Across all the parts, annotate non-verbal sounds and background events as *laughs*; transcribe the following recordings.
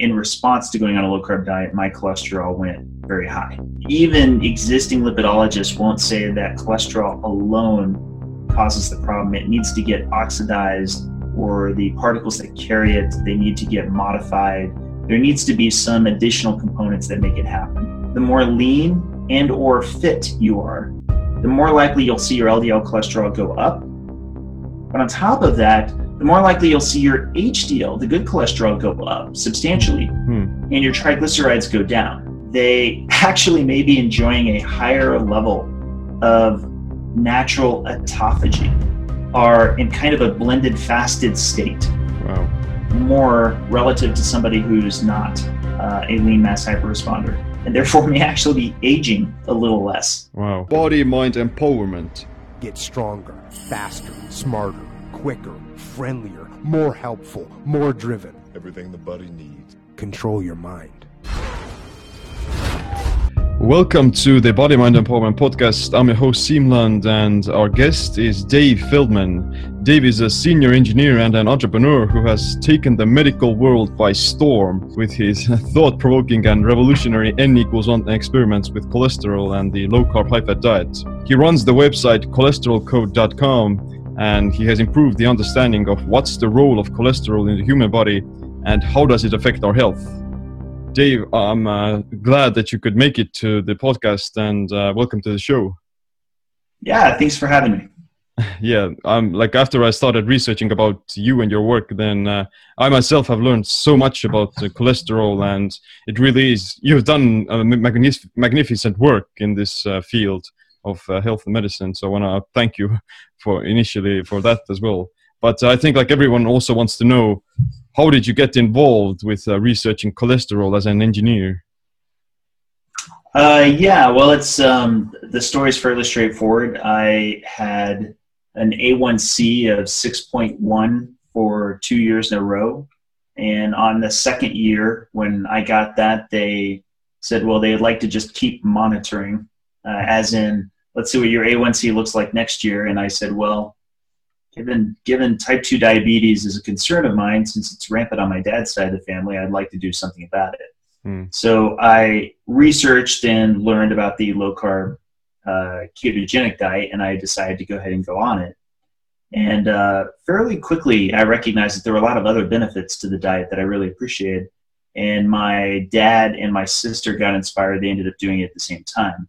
in response to going on a low carb diet, my cholesterol went very high. Even existing lipidologists won't say that cholesterol alone causes the problem. It needs to get oxidized, or the particles that carry it, they need to get modified. There needs to be some additional components that make it happen. The more lean and or fit you are, the more likely you'll see your LDL cholesterol go up. But on top of that, the more likely you'll see your HDL, the good cholesterol, go up substantially hmm. and your triglycerides go down. They *laughs* actually may be enjoying a higher level of natural autophagy, are in kind of a blended fasted state. Wow. More relative to somebody who's not uh, a lean mass hyperresponder and therefore *laughs* may actually be aging a little less. Wow. Body mind empowerment. Get stronger, faster, smarter, quicker friendlier, more helpful, more driven. Everything the body needs. Control your mind. Welcome to the Body Mind Empowerment Podcast. I'm your host Siim Land, and our guest is Dave Feldman. Dave is a senior engineer and an entrepreneur who has taken the medical world by storm with his *laughs* thought-provoking and revolutionary N equals one experiments with cholesterol and the low-carb high-fat diet. He runs the website cholesterolcode.com and he has improved the understanding of what's the role of cholesterol in the human body and how does it affect our health. Dave, I'm uh, glad that you could make it to the podcast and uh, welcome to the show. Yeah, thanks for having me. *laughs* Yeah, I'm like after I started researching about you and your work, then uh, I myself have learned so much about cholesterol, and it really is. You've done magnific- magnificent work in this uh, field of uh, health and medicine. So I want to thank you *laughs* for initially for that as well. But I think like everyone also wants to know, how did you get involved with uh, researching cholesterol as an engineer? Uh, yeah, well, it's um, the is fairly straightforward. I had an A1C of 6.1 for two years in a row. And on the second year, when I got that, they said, well, they'd like to just keep monitoring, uh, as in let's see what your A1C looks like next year. And I said, well, given given type 2 diabetes is a concern of mine since it's rampant on my dad's side of the family i'd like to do something about it. Mm. so i researched and learned about the low carb uh, ketogenic diet and i decided to go ahead and go on it. And uh, fairly quickly i recognized that there were a lot of other benefits to the diet that i really appreciated. And my dad and my sister got inspired. They ended up doing it at the same time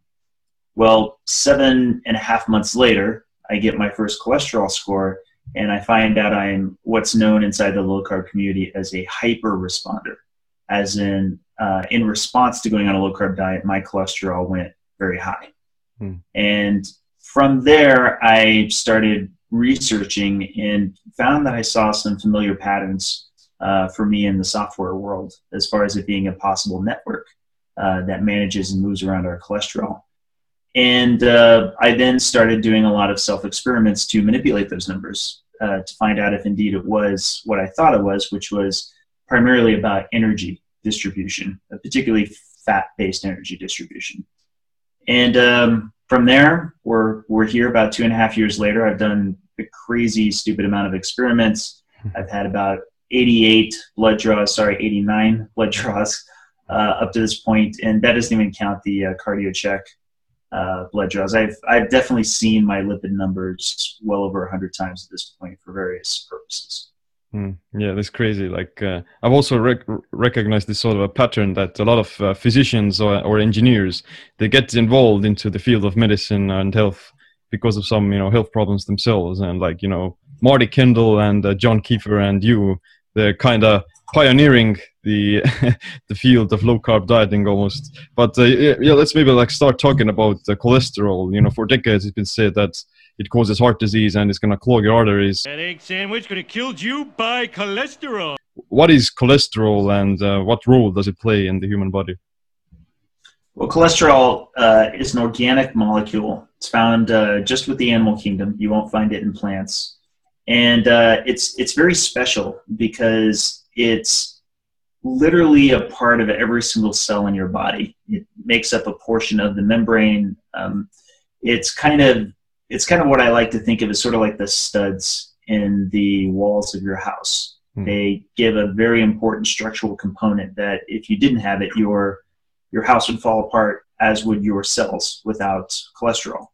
well, seven and a half months later, I get my first cholesterol score, and I find out I'm what's known inside the low carb community as a hyper responder, as in, uh, in response to going on a low carb diet, my cholesterol went very high. Hmm. And from there, I started researching and found that I saw some familiar patterns uh, for me in the software world as far as it being a possible network uh, that manages and moves around our cholesterol. And uh, I then started doing a lot of self experiments to manipulate those numbers uh, to find out if indeed it was what I thought it was, which was primarily about energy distribution, particularly fat based energy distribution. And um, from there, we're, we're here about two and a half years later. I've done a crazy, stupid amount of experiments. Hmm. I've had about 88 blood draws, sorry, 89 blood draws uh, up to this point, and that doesn't even count the uh, cardio check uh, blood draws. I've I've definitely seen my lipid numbers well over a hundred times at this point for various purposes. Mm, yeah, that's crazy. Like uh, I've also rec- recognized this sort of a pattern that a lot of uh, physicians or, or engineers they get involved into the field of medicine and health because of some you know health problems themselves. And like you know Marty Kendall and uh, John Kiefer and you, they're kind of pioneering the *laughs* the field of low carb dieting almost. But uh, yeah, let's maybe like start talking about uh, cholesterol. You know, for decades it's been said that it causes heart disease and it's going to clog your arteries. That egg sandwich could have killed you by cholesterol. What is cholesterol and uh, what role does it play in the human body? Well, cholesterol uh, is an organic molecule. It's found uh, just with the animal kingdom. You won't find it in plants, and uh, it's it's very special because it's literally a part of every single cell in your body. It makes up a portion of the membrane. Um, it's kind of it's kind of what I like to think of as sort of like the studs in the walls of your house. Hmm. They give a very important structural component that if you didn't have it, your your house would fall apart, as would your cells without cholesterol.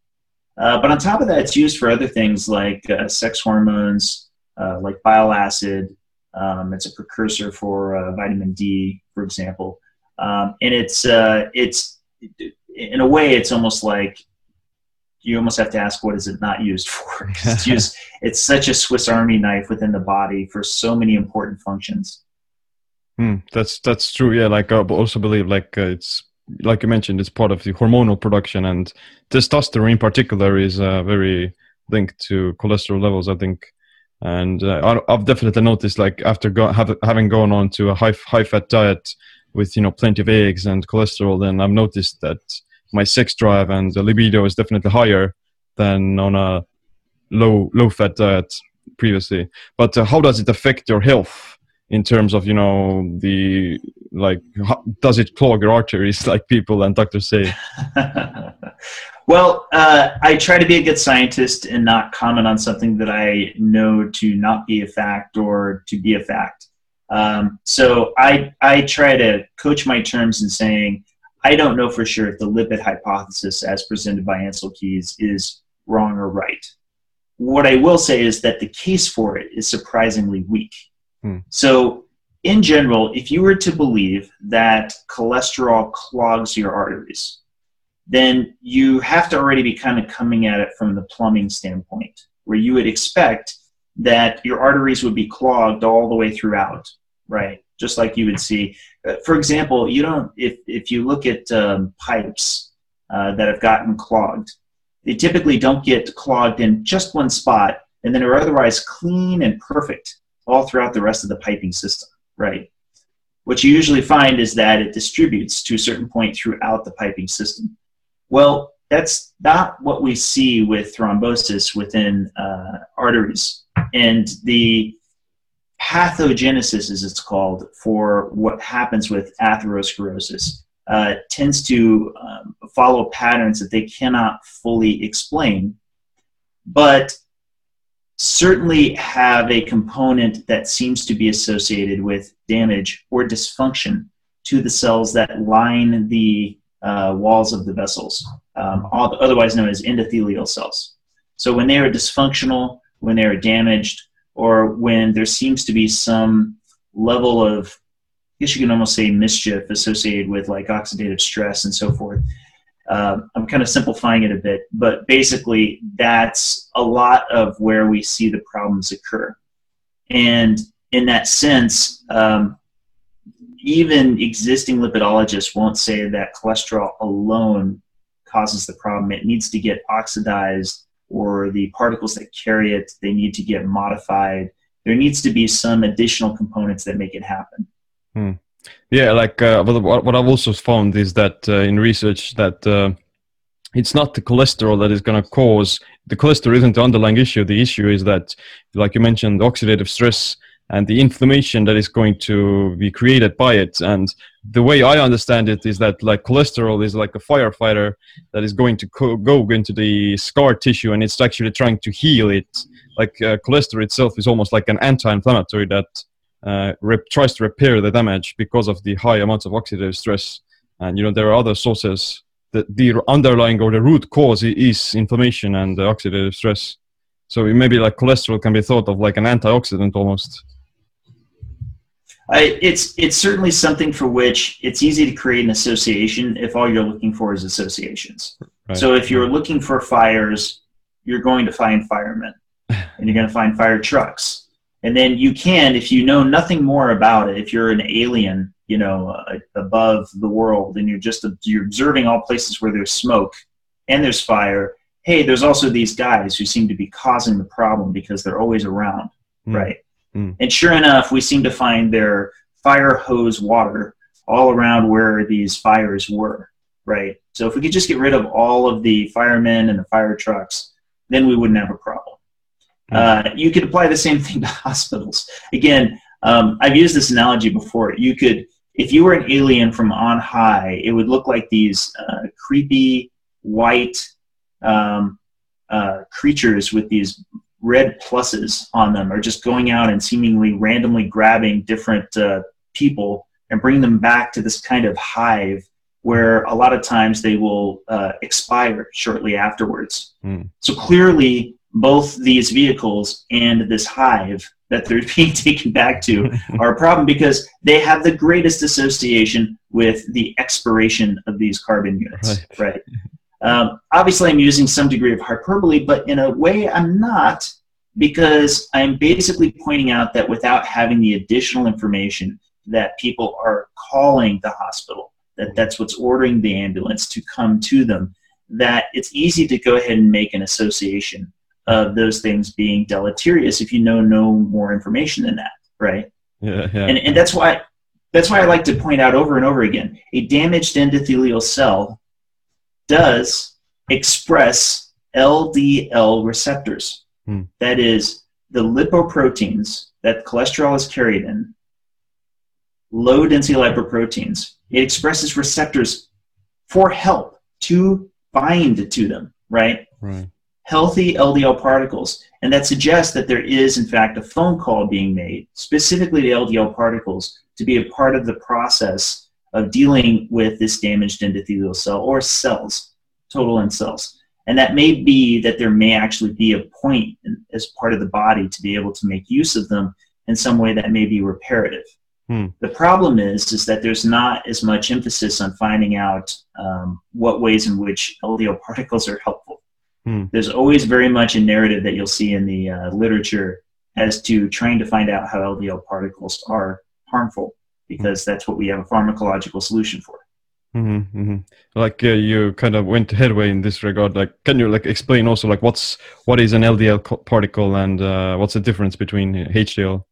Uh, but on top of that, it's used for other things like uh, sex hormones, uh, like bile acid. Um, it's a precursor for uh, vitamin D, for example. Um, and it's uh, it's in a way, it's almost like you almost have to ask what is it not used for? *laughs* it's used. It's such a Swiss Army knife within the body for so many important functions. Hmm, that's that's true. Yeah, like I also believe like uh, it's like you mentioned, it's part of the hormonal production, and testosterone in particular is uh, very linked to cholesterol levels. I think, and uh, I've definitely noticed like after go- have, having gone on to a high high fat diet with you know plenty of eggs and cholesterol, then I've noticed that my sex drive and the libido is definitely higher than on a low low fat diet previously. But uh, how does it affect your health? In terms of you know the like how, does it clog your arteries *laughs* like people and doctors say *laughs* well, uh, I try to be a good scientist and not comment on something that I know to not be a fact or to be a fact. Um, so I I try to coach my terms in saying I don't know for sure if the lipid hypothesis as presented by Ancel Keys is wrong or right. What I will say is that the case for it is surprisingly weak. Hmm. So in general, if you were to believe that cholesterol clogs your arteries, then you have to already be kind of coming at it from the plumbing standpoint, where you would expect that your arteries would be clogged all the way throughout, right? Just like you would see. Uh, For example, you don't if if you look at um, pipes uh, that have gotten clogged, they typically don't get clogged in just one spot, and then are otherwise clean and perfect all throughout the rest of the piping system, right? What you usually find is that it distributes to a certain point throughout the piping system. Well, that's not what we see with thrombosis within uh, arteries. And the pathogenesis, as it's called, for what happens with atherosclerosis uh, tends to um, follow patterns that they cannot fully explain, but certainly have a component that seems to be associated with damage or dysfunction to the cells that line the uh, walls of the vessels, um, otherwise known as endothelial cells. So when they are dysfunctional, when they are damaged, or when there seems to be some level of, I guess you can almost say mischief associated with like oxidative stress and so forth. Um, I'm kind of simplifying it a bit, but basically that's a lot of where we see the problems occur. And in that sense, um, even existing lipidologists won't say that cholesterol alone causes the problem. It needs to get oxidized, or the particles that carry it, they need to get modified. There needs to be some additional components that make it happen. Yeah like uh, what, what i've also found is that uh, in research that uh, it's not the cholesterol that is going to cause the cholesterol isn't the underlying issue. The issue is that like you mentioned oxidative stress and the inflammation that is going to be created by it. And the way i understand it is that like cholesterol is like a firefighter that is going to co- go into the scar tissue and it's actually trying to heal it. Like uh, cholesterol itself is almost like an anti-inflammatory that uh, rep- tries to repair the damage because of the high amounts of oxidative stress. And you know there are other sources. that the underlying or the root cause is inflammation and uh, oxidative stress. So it maybe like cholesterol can be thought of like an antioxidant almost. I, it's it's certainly something for which it's easy to create an association if all you're looking for is associations. Right. So if you're looking for fires, you're going to find firemen, *laughs* and you're going to find fire trucks, and then you can, if you know nothing more about it, if you're an alien, you know, uh, above the world, and you're just you're observing all places where there's smoke and there's fire. Hey, there's also these guys who seem to be causing the problem because they're always around, Mm. right? Mm. And sure enough, we seem to find their fire hose water all around where these fires were, right? So if we could just get rid of all of the firemen and the fire trucks, then we wouldn't have a problem. Uh, you could apply the same thing to *laughs* hospitals. Again, um, I've used this analogy before. You could, if you were an alien from on high, it would look like these uh, creepy white um, uh, creatures with these red pluses on them or just going out and seemingly randomly grabbing different uh, people and bring them back to this kind of hive where a lot of times they will uh, expire shortly afterwards. Mm. So clearly, both these vehicles and this hive that they're *laughs* being taken back to *laughs* are a problem because they have the greatest association with the expiration of these carbon units, Right. right? Um, obviously, I'm using some degree of hyperbole, but in a way, I'm not because I'm basically pointing out that without having the additional information that people are calling the hospital, that that's what's ordering the ambulance to come to them, that it's easy to go ahead and make an association of those things being deleterious if you know no more information than that, right? Yeah, yeah. And, and that's why that's why I like to point out over and over again, a damaged endothelial cell does express LDL receptors. Hmm. That is the lipoproteins that cholesterol is carried in, low density lipoproteins. It expresses receptors for help to bind to them, right? right. Healthy LDL particles. And that suggests that there is, in fact, a phone call being made specifically to LDL particles to be a part of the process of dealing with this damaged endothelial cell or cells, total end cells. And that may be that there may actually be a point in, as part of the body to be able to make use of them in some way that may be reparative. Hmm. The problem is, is that there's not as much emphasis on finding out um, what ways in which LDL particles are helpful there's always very much a narrative that you'll see in the uh, literature as to trying to find out how LDL particles are harmful because that's what we have a pharmacological solution for. hmm hmm Like uh, you kind of went headway in this regard. Like, can you like explain also like what's what is an LDL co- particle and uh, what's the difference between HDL?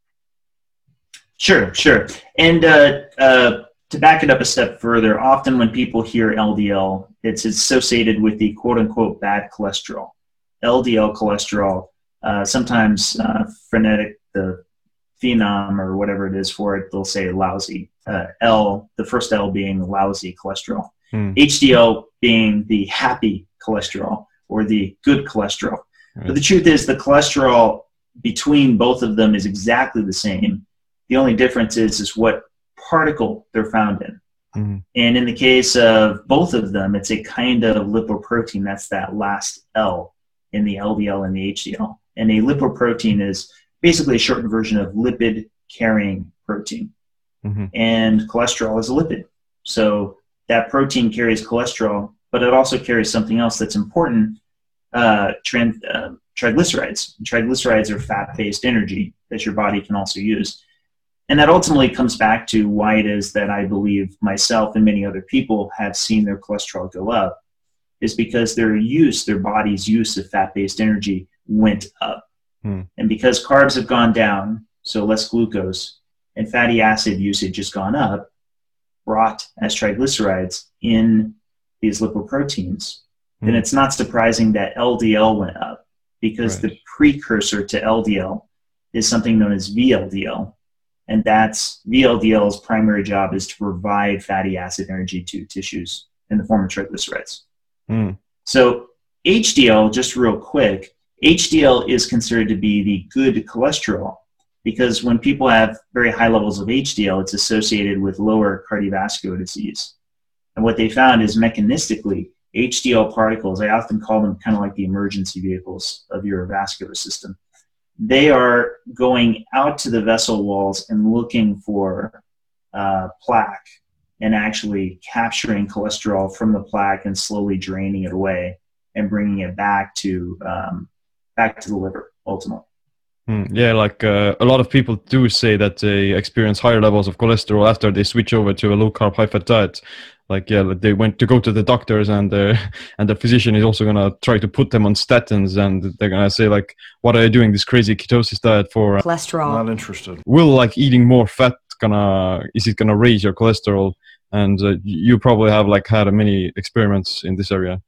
Sure, sure. And uh, uh, to back it up a step further, often when people hear LDL, it's associated with the quote unquote bad cholesterol. LDL cholesterol, uh, sometimes uh, frenetic, the phenom or whatever it is for it, they'll say lousy. Uh, L, the first L being lousy cholesterol. Hmm. HDL being the happy cholesterol or the good cholesterol. But the truth is, the cholesterol between both of them is exactly the same. The only difference is, is what particle they're found in. Mhm. And in the case of both of them, it's a kind of lipoprotein. That's that last L in the LDL and the HDL. And a lipoprotein is basically a shortened version of lipid carrying protein. Mhm. And cholesterol is a lipid. So that protein carries cholesterol, but it also carries something else that's important uh, tran- uh, triglycerides. Triglycerides are fat based energy that your body can also use. And that ultimately comes back to why it is that I believe myself and many other people have seen their cholesterol go up, is because their use, their body's use of fat based energy went up. Hmm. And because carbs have gone down, so less glucose, and fatty acid usage has gone up, brought as triglycerides in these lipoproteins, then Hmm. it's not surprising that LDL went up because Right. the precursor to LDL is something known as VLDL. And that's VLDL's primary job is to provide fatty acid energy to tissues in the form of triglycerides. Hmm. So HDL, just real quick, HDL is considered to be the good cholesterol because when people have very high levels of HDL, it's associated with lower cardiovascular disease. And what they found is mechanistically, HDL particles, I often call them kind of like the emergency vehicles of your vascular system. They are going out to the vessel walls and looking for uh, plaque and actually capturing cholesterol from the plaque and slowly draining it away and bringing it back to um, back to the liver ultimately. Hmm. Yeah, like uh, a lot of people do say that they experience higher levels of cholesterol after they switch over to a low carb, high fat diet. Like yeah, like they went to go to the doctors and uh, *laughs* and the physician is also gonna try to put them on statins and they're gonna say like, what are you doing this crazy ketosis diet for? cholesterol. Not interested. Will like eating more fat gonna is it gonna raise your cholesterol? And uh, you probably have like had many experiments in this area.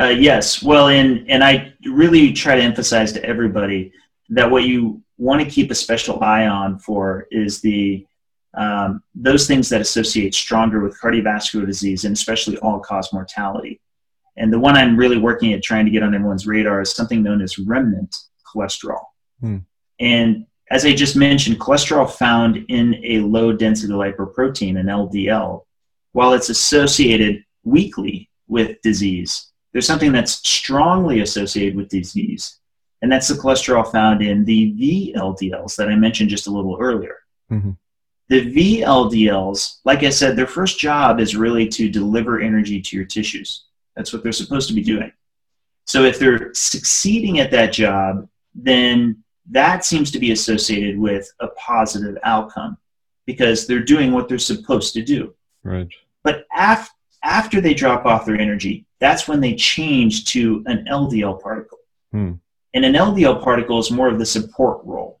Uh, yes, well, and and I really try to emphasize to everybody that what you want to keep a special eye on for is the um, those things that associate stronger with cardiovascular disease and especially all-cause mortality. And the one I'm really working at trying to get on everyone's radar is something known as remnant cholesterol. Hmm. And as I just mentioned, cholesterol found in a low density lipoprotein, an LDL, while it's associated weakly with disease, there's something that's strongly associated with disease, and that's the cholesterol found in the VLDLs that I mentioned just a little earlier. Mhm. The VLDLs, like I said, their first job is really to deliver energy to your tissues. That's what they're supposed to be doing. So if they're succeeding at that job, then that seems to be associated with a positive outcome because they're doing what they're supposed to do. Right. But af- after they drop off their energy, that's when they change to an LDL particle. Hmm. And an LDL particle is more of the support role.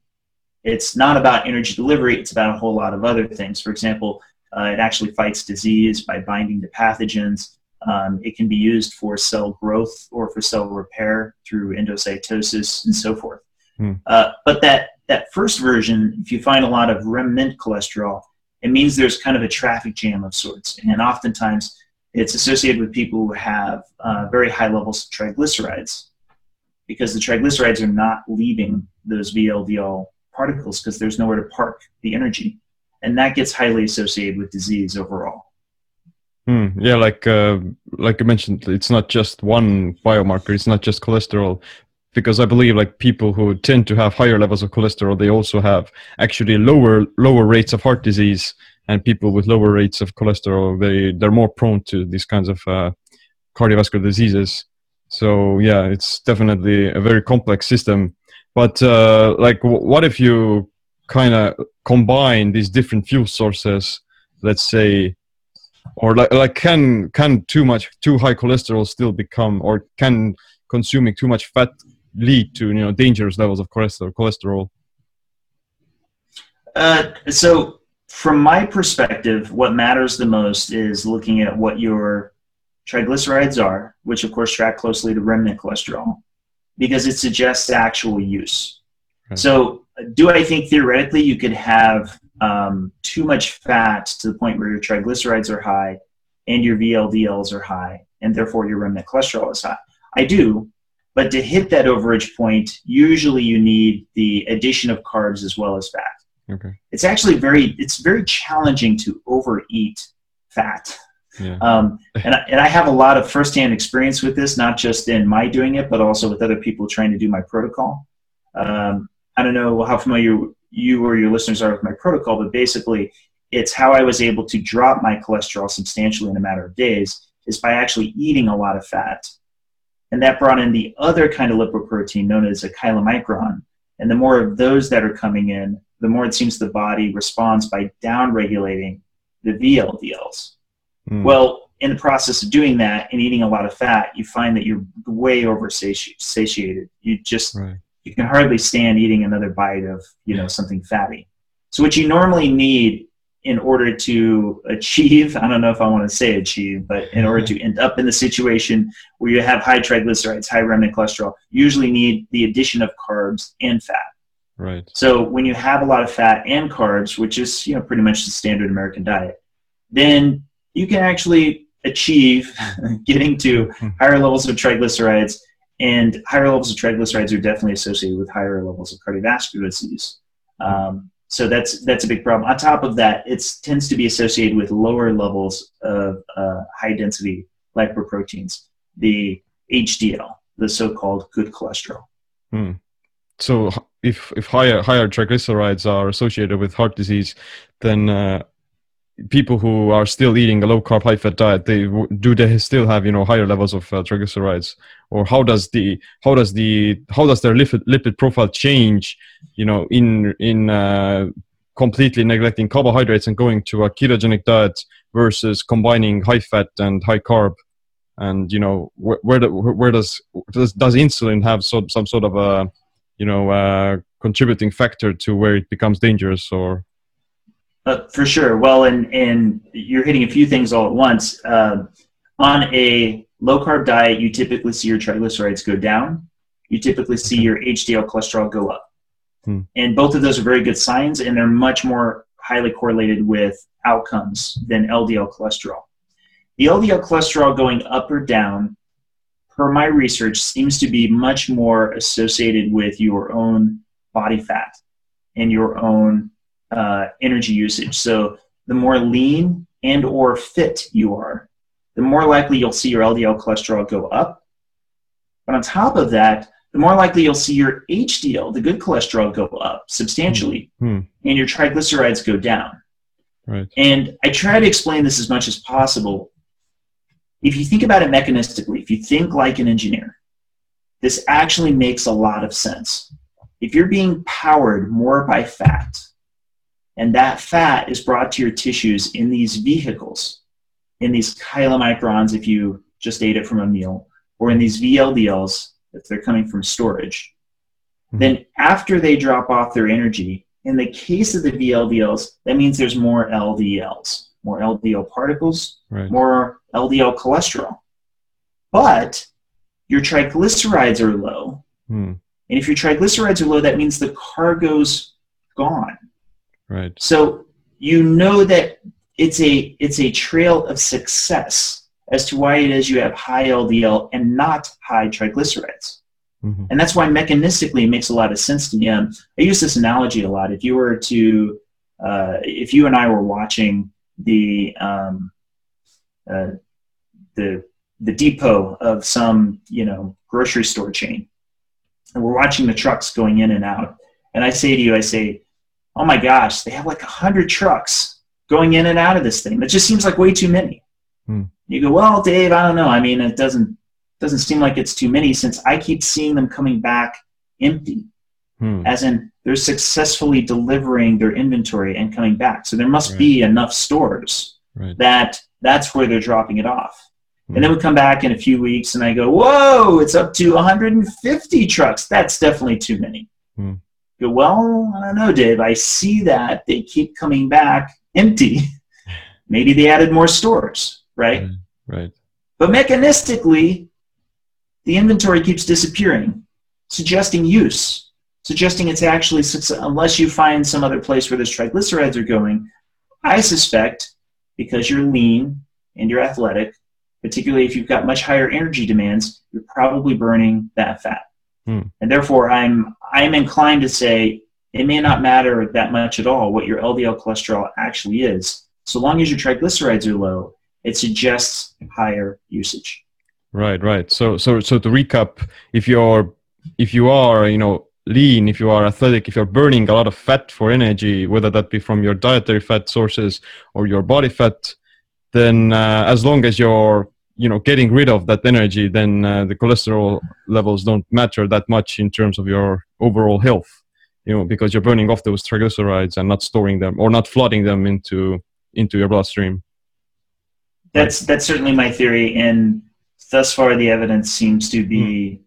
It's not about energy delivery, it's about a whole lot of other things. For example, uh, it actually fights disease by binding to pathogens. Um, it can be used for cell growth or for cell repair through endocytosis and so forth. Hmm. Uh, but that, that first version, if you find a lot of remnant cholesterol, it means there's kind of a traffic jam of sorts. And oftentimes it's associated with people who have uh, very high levels of triglycerides because the triglycerides are not leaving those VLDL particles because there's nowhere to park the energy. And that gets highly associated with disease overall. Hmm. Yeah, like uh, like I mentioned, it's not just one biomarker. It's not just cholesterol, because I believe like people who tend to have higher levels of cholesterol, they also have actually lower lower rates of heart disease, and people with lower rates of cholesterol, they they're more prone to these kinds of uh, cardiovascular diseases. So yeah, it's definitely a very complex system. But uh, like, w- what if you kind of combine these different fuel sources? Let's say or like like can can too much too high cholesterol still become or can consuming too much fat lead to you know dangerous levels of cholesterol cholesterol Uh, so, from my perspective, what matters the most is looking at what your triglycerides are, which of course track closely to remnant cholesterol, because it suggests actual use. Right. So, do I think theoretically you could have um, too much fat to the point where your triglycerides are high and your VLDLs are high, and therefore your remnant cholesterol is high? I do, but to hit that overage point, usually you need the addition of carbs as well as fat okay it's actually very it's very challenging to overeat fat yeah. Um, and, I, and i have a lot of firsthand experience with this not just in my doing it but also with other people trying to do my protocol. Um, i don't know how familiar you or your listeners are with my protocol but basically it's how i was able to drop my cholesterol substantially in a matter of days is by actually eating a lot of fat. And that brought in the other kind of lipoprotein known as a chylomicron. And the more of those that are coming in the more it seems the body responds by downregulating the VLDLs. Hmm. Well, in the process of doing that and eating a lot of fat, you find that you're way over satiated. You just right you can hardly stand eating another bite of you know something fatty. So what you normally need in order to achieve, I don't know if I want to say achieve, but in order to end up in the situation where you have high triglycerides, high remnant cholesterol, you usually need the addition of carbs and fat. right So when you have a lot of fat and carbs, which is you know pretty much the standard American diet, then you can actually achieve *laughs* getting to higher levels of triglycerides, and higher levels of triglycerides are definitely associated with higher levels of cardiovascular disease. Um, so that's that's a big problem. On top of that, it tends to be associated with lower levels of uh, high density lipoproteins, the HDL, the so-called good cholesterol. Hmm. so if if higher higher triglycerides are associated with heart disease then uh, people who are still eating a low carb high fat diet they do they still have you know higher levels of uh, triglycerides? Or how does the how does the how does their lipid lipid profile change you know in in uh, completely neglecting carbohydrates and going to a ketogenic diet versus combining high fat and high carb? And you know where where, where does does does insulin have some some sort of a you know uh, contributing factor to where it becomes dangerous or Uh, for sure. Well, and and you're hitting a few things all at once. Um on a low carb diet, you typically see your triglycerides go down. You typically see your HDL cholesterol go up, Hmm. and both of those are very good signs, and they're much more highly correlated with outcomes than LDL cholesterol. The LDL cholesterol going up or down per my research, seems to be much more associated with your own body fat and your own uh, energy usage. So the more lean and or fit you are, the more likely you'll see your LDL cholesterol go up. But on top of that, the more likely you'll see your HDL, the good cholesterol, go up substantially, Hmm. and your triglycerides go down. Right. And I try to explain this as much as possible. If you think about it mechanistically, if you think like an engineer, this actually makes a lot of sense. If you're being powered more by fat, and that fat is brought to your tissues in these vehicles, in these chylomicrons if you just ate it from a meal, or in these VLDLs if they're coming from storage, then after they drop off their energy, in the case of the VLDLs, that means there's more LDLs, more LDL particles, Right. more LDL cholesterol. But your triglycerides are low. Hmm. And if your triglycerides are low, that means the cargo's gone. Right. So you know that it's a it's a trail of success as to why it is you have high LDL and not high triglycerides. Mhm. And that's why mechanistically it makes a lot of sense to me. Um, I use this analogy a lot. If you were to, uh, if you and I were watching the um, uh, the the depot of some you know grocery store chain, and we're watching the trucks going in and out, and I say to you, I say, "Oh my gosh, they have like a hundred trucks going in and out of this thing. That just seems like way too many." Hmm. You go, "Well, Dave, I don't know. I mean, it doesn't." doesn't seem like it's too many since I keep seeing them coming back empty, Hmm. as in they're successfully delivering their inventory and coming back. So there must Right. be enough stores Right. that that's where they're dropping it off. Hmm. And then we come back in a few weeks and I go, whoa, it's up to 150 trucks. That's definitely too many. Go, well, I don't know, Dave. I see that they keep coming back empty. *laughs* Maybe they added more stores, right? Mm, right. But mechanistically, the inventory keeps disappearing, suggesting use, suggesting it's actually, success- unless you find some other place where those triglycerides are going, I suspect because you're lean and you're athletic, particularly if you've got much higher energy demands, you're probably burning that fat. Hmm. And therefore, I'm, I'm inclined to say it may not matter that much at all what your LDL cholesterol actually is. So long as your triglycerides are low, it suggests higher usage. Right, right. So, so, so to recap, if you're, if you are, you know, lean, if you are athletic, if you're burning a lot of fat for energy, whether that be from your dietary fat sources or your body fat, then uh, as long as you're, you know, getting rid of that energy, then uh, the cholesterol levels don't matter that much in terms of your overall health. You know, because you're burning off those triglycerides and not storing them or not flooding them into into your bloodstream. That's that's certainly my theory, and thus far the evidence seems to be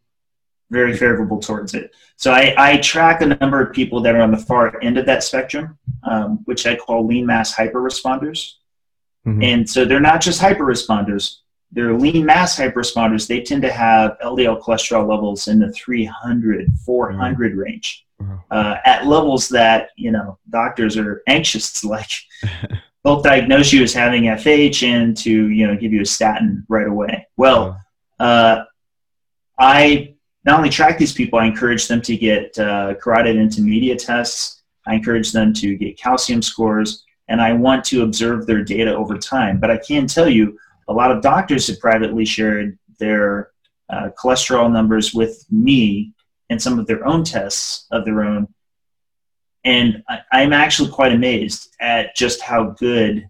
very favorable towards it. So I, I track a number of people that are on the far end of that spectrum, um, which I call lean mass hyperresponders. Mhm. And so they're not just hyperresponders; they're lean mass hyperresponders. They tend to have LDL cholesterol levels in the 300, 400 range, uh, at levels that you know doctors are anxious to *laughs* like both diagnose you as having FH and to you know give you a statin right away. Well, uh, I not only track these people, I encourage them to get uh, carotid intima-media tests. I encourage them to get calcium scores, and I want to observe their data over time. But I can tell you, a lot of doctors have privately shared their uh, cholesterol numbers with me and some of their own tests of their own. And I, I'm actually quite amazed at just how good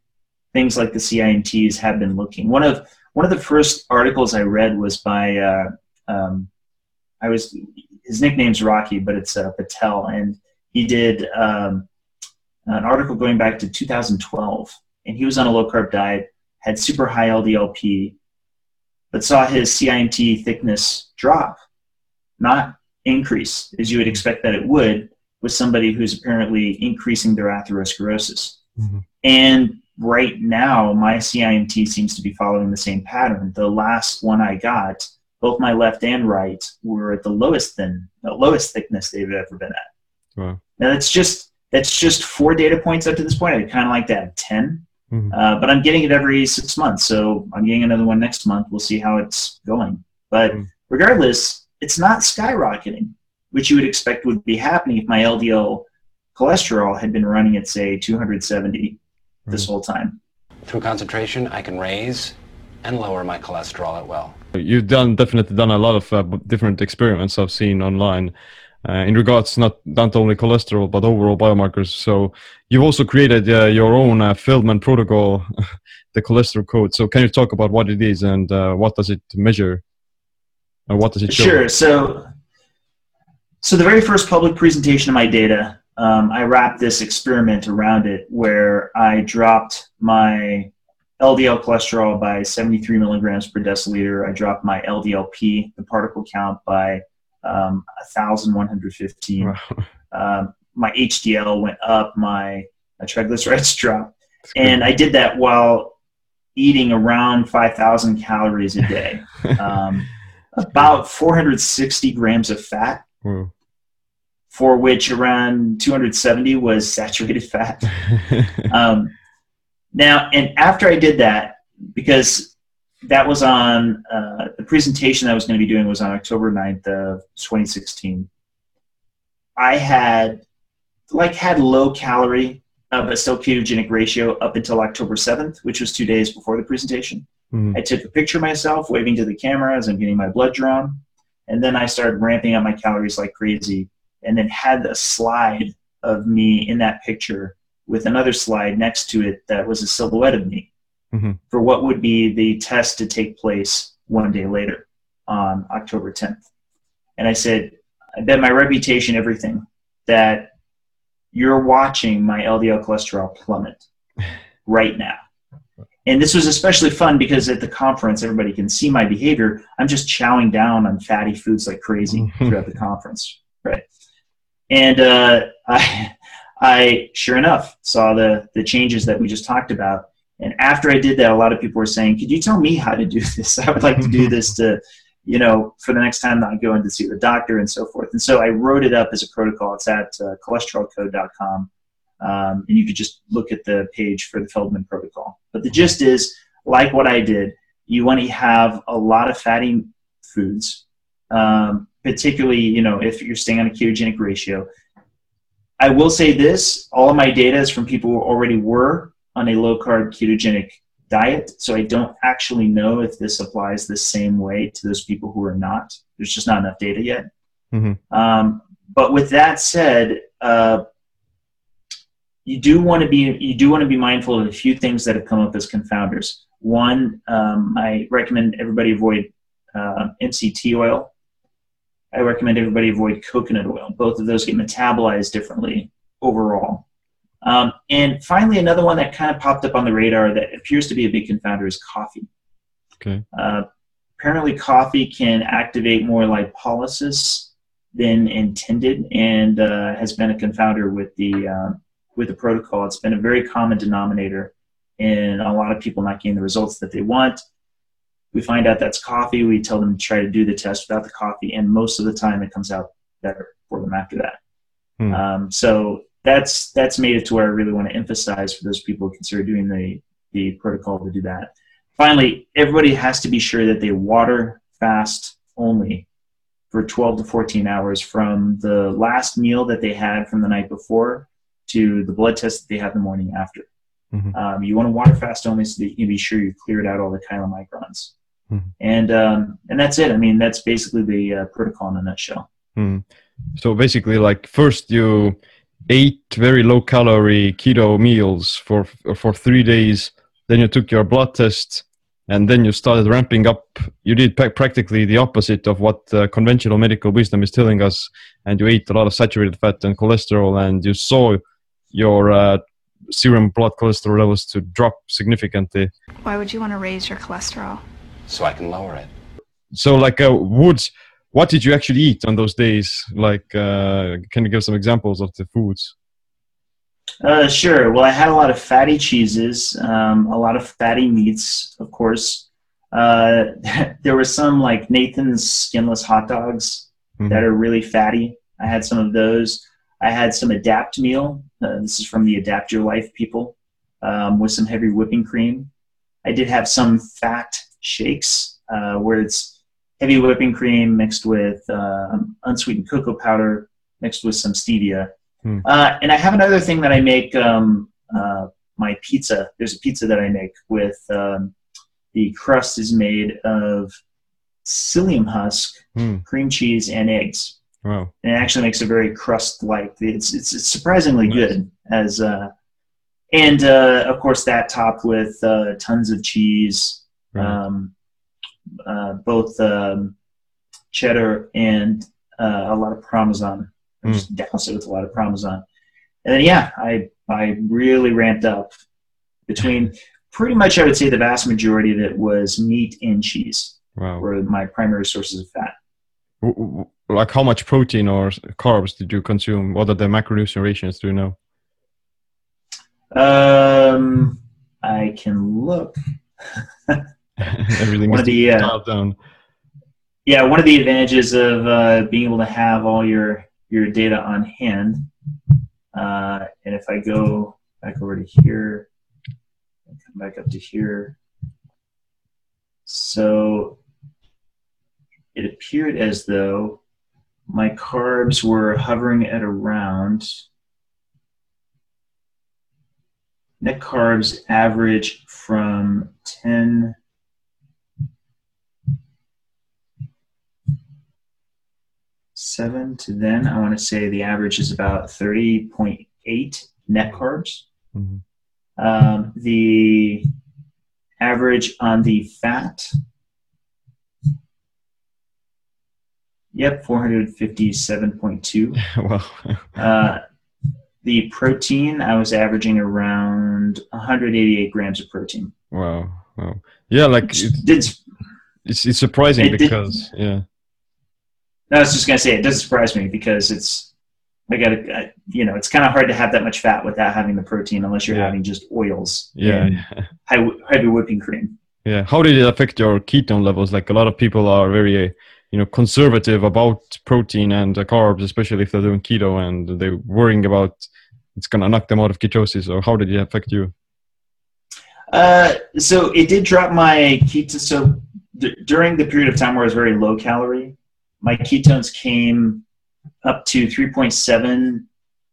things like the CIMTs have been looking. One of one of the first articles I read was by uh, um, I was his nickname's Rocky, but it's uh, Patel, and he did um, an article going back to 2012, and he was on a low carb diet, had super high LDLP, but saw his CIMT thickness drop, not increase as you would expect that it would with somebody who's apparently increasing their atherosclerosis. Mhm. And right now, my CIMT seems to be following the same pattern. The last one I got, both my left and right were at the lowest thin, the lowest thickness they've ever been at. Wow. Now that's just that's just four data points up to this point. I'd kind of like to have 10 Mhm. uh, but I'm getting it every six months, so I'm getting another one next month. We'll see how it's going. But Mm. regardless, it's not skyrocketing, which you would expect would be happening if my LDL cholesterol had been running at say 270 this whole time. Through concentration, I can raise and lower my cholesterol at will. You've done definitely done a lot of uh, different experiments I've seen online uh, in regards not not only cholesterol but overall biomarkers. So you've also created uh, your own uh, Feldman protocol, *laughs* the cholesterol code. So can you talk about what it is and uh, what does it measure? And what does it show? Sure. So, so the very first public presentation of my data, um, I wrapped this experiment around it where I dropped my LDL cholesterol by 73 milligrams per deciliter. I dropped my LDLP, the particle count, by um, 1,115. Wow. *laughs* Um, my HDL went up. My, my triglycerides *laughs* dropped. That's good. And I did that while eating around 5,000 calories a day *laughs* um, about 460 grams of fat, Wow. for which around 270 was saturated fat. Um, now, and after I did that, because that was on uh, the presentation I was going to be doing was on October 9th of 2016. I had like had low calorie uh, but still ketogenic ratio up until October 7th, which was two days before the presentation. Mhm. I took a picture of myself waving to the camera as I'm getting my blood drawn. And then I started ramping up my calories like crazy and then had a slide of me in that picture with another slide next to it that was a silhouette of me Mhm. for what would be the test to take place one day later on October 10th. And I said, I bet my reputation, everything, that you're watching my LDL cholesterol plummet *laughs* right now. And this was especially fun because at the conference, everybody can see my behavior. I'm just chowing down on fatty foods like crazy *laughs* throughout the conference, right? And uh, *laughs* I, I sure enough saw the the changes that we just talked about. And after I did that, a lot of people were saying, "Could you tell me how to do *laughs* this? I would like to do *laughs* this to, you know, for the next time that I go in to see the doctor and so forth." And so I wrote it up as a protocol. It's at uh, cholesterolcode.com. Um, and you could just look at the page for the Feldman protocol. But the gist is, like what I did, you want to have a lot of fatty foods, um, particularly, you know, if you're staying on a ketogenic ratio. I will say this: all of my data is from people who already were on a low carb ketogenic diet, so I don't actually know if this applies the same way to those people who are not. There's just not enough data yet. Mhm. Um, but with that said, uh, you do want to be you do want to be mindful of a few things that have come up as confounders. One, um, I recommend everybody avoid uh, MCT oil. I recommend everybody avoid coconut oil. Both of those get metabolized differently overall. Um, and finally, another one that kind of popped up on the radar that appears to be a big confounder is coffee. Okay. Uh, apparently, coffee can activate more lipolysis than intended, and uh, has been a confounder with the uh, with the protocol. It's been a very common denominator in a lot of people not getting the results that they want. We find out that's coffee. We tell them to try to do the test without the coffee, and most of the time it comes out better for them after that. Hmm. Um, so that's that's made it to where I really want to emphasize for those people who consider doing the the protocol to do that. Finally, everybody has to be sure that they water fast only for 12 to 14 hours from the last meal that they had from the night before to the blood test that they had the morning after. Mhm. Um, you want to water fast only so that you can be sure you've cleared out all the chylomicrons. Mhm. And um, and that's it. I mean, that's basically the uh, protocol in a nutshell. Hmm. So basically, like first you ate very low calorie keto meals for for three days. Then you took your blood test, and then you started ramping up. You did practically the opposite of what uh, conventional medical wisdom is telling us, and you ate a lot of saturated fat and cholesterol, and you saw your uh, serum blood cholesterol levels to drop significantly. Why would you want to raise your cholesterol? so I can lower it. So, like, uh, Woods, what did you actually eat on those days? Like, uh, can you give some examples of the foods? Uh, sure. Well, I had a lot of fatty cheeses, um, a lot of fatty meats, of course. Uh, *laughs* there were some like Nathan's skinless hot dogs Mhm. that are really fatty. I had some of those. I had some Adapt meal. Uh, this is from the Adapt Your Life people um, with some heavy whipping cream. I did have some fat shakes uh, where it's heavy whipping cream mixed with um, unsweetened cocoa powder mixed with some stevia. Hmm. Uh, and I have another thing that I make um, uh, my pizza. There's a pizza that I make with um, the crust is made of psyllium husk, Hmm. cream cheese, and eggs. Wow. And it actually makes a very crust-like. It's it's, it's surprisingly Nice. good as uh, and uh, of course that topped with uh, tons of cheese, Right. um, uh, both um, cheddar and uh, a lot of parmesan. I Mm. Just douse it with a lot of parmesan, and then yeah, I I really ramped up between pretty much I would say the vast majority of it was meat and cheese Wow. were my primary sources of fat. Like how much protein or carbs did you consume? What are the macronutrient ratios? Do you know? Um, I can look. *laughs* *laughs* Everything One is of the uh, dialed down. yeah, one of the advantages of uh, being able to have all your your data on hand. Uh, and if I go back over to here, and come back up to here. So it appeared as though my carbs were hovering at around net carbs average from 10 7 to then i want to say the average is about 30.8 net carbs Mhm. um, the average on the fat yep 457.2 *laughs* wow. uh, the protein, I was averaging around 188 grams of protein. wow. Wow. Yeah, like Which it, did, it's it's surprising It did- because yeah. I was just gonna say it doesn't surprise me because it's I got to you know it's kind of hard to have that much fat without having the protein unless you're Yeah. having just oils Yeah. and yeah. high, heavy whipping cream. Yeah. How did it affect your ketone levels? Like a lot of people are very, uh, you know, conservative about protein and uh, carbs, especially if they're doing keto and they're worrying about it's gonna knock them out of ketosis. Or how did it affect you? Uh, so it did drop my keto. So d- during the period of time where I was very low calorie, my ketones came up to 3.7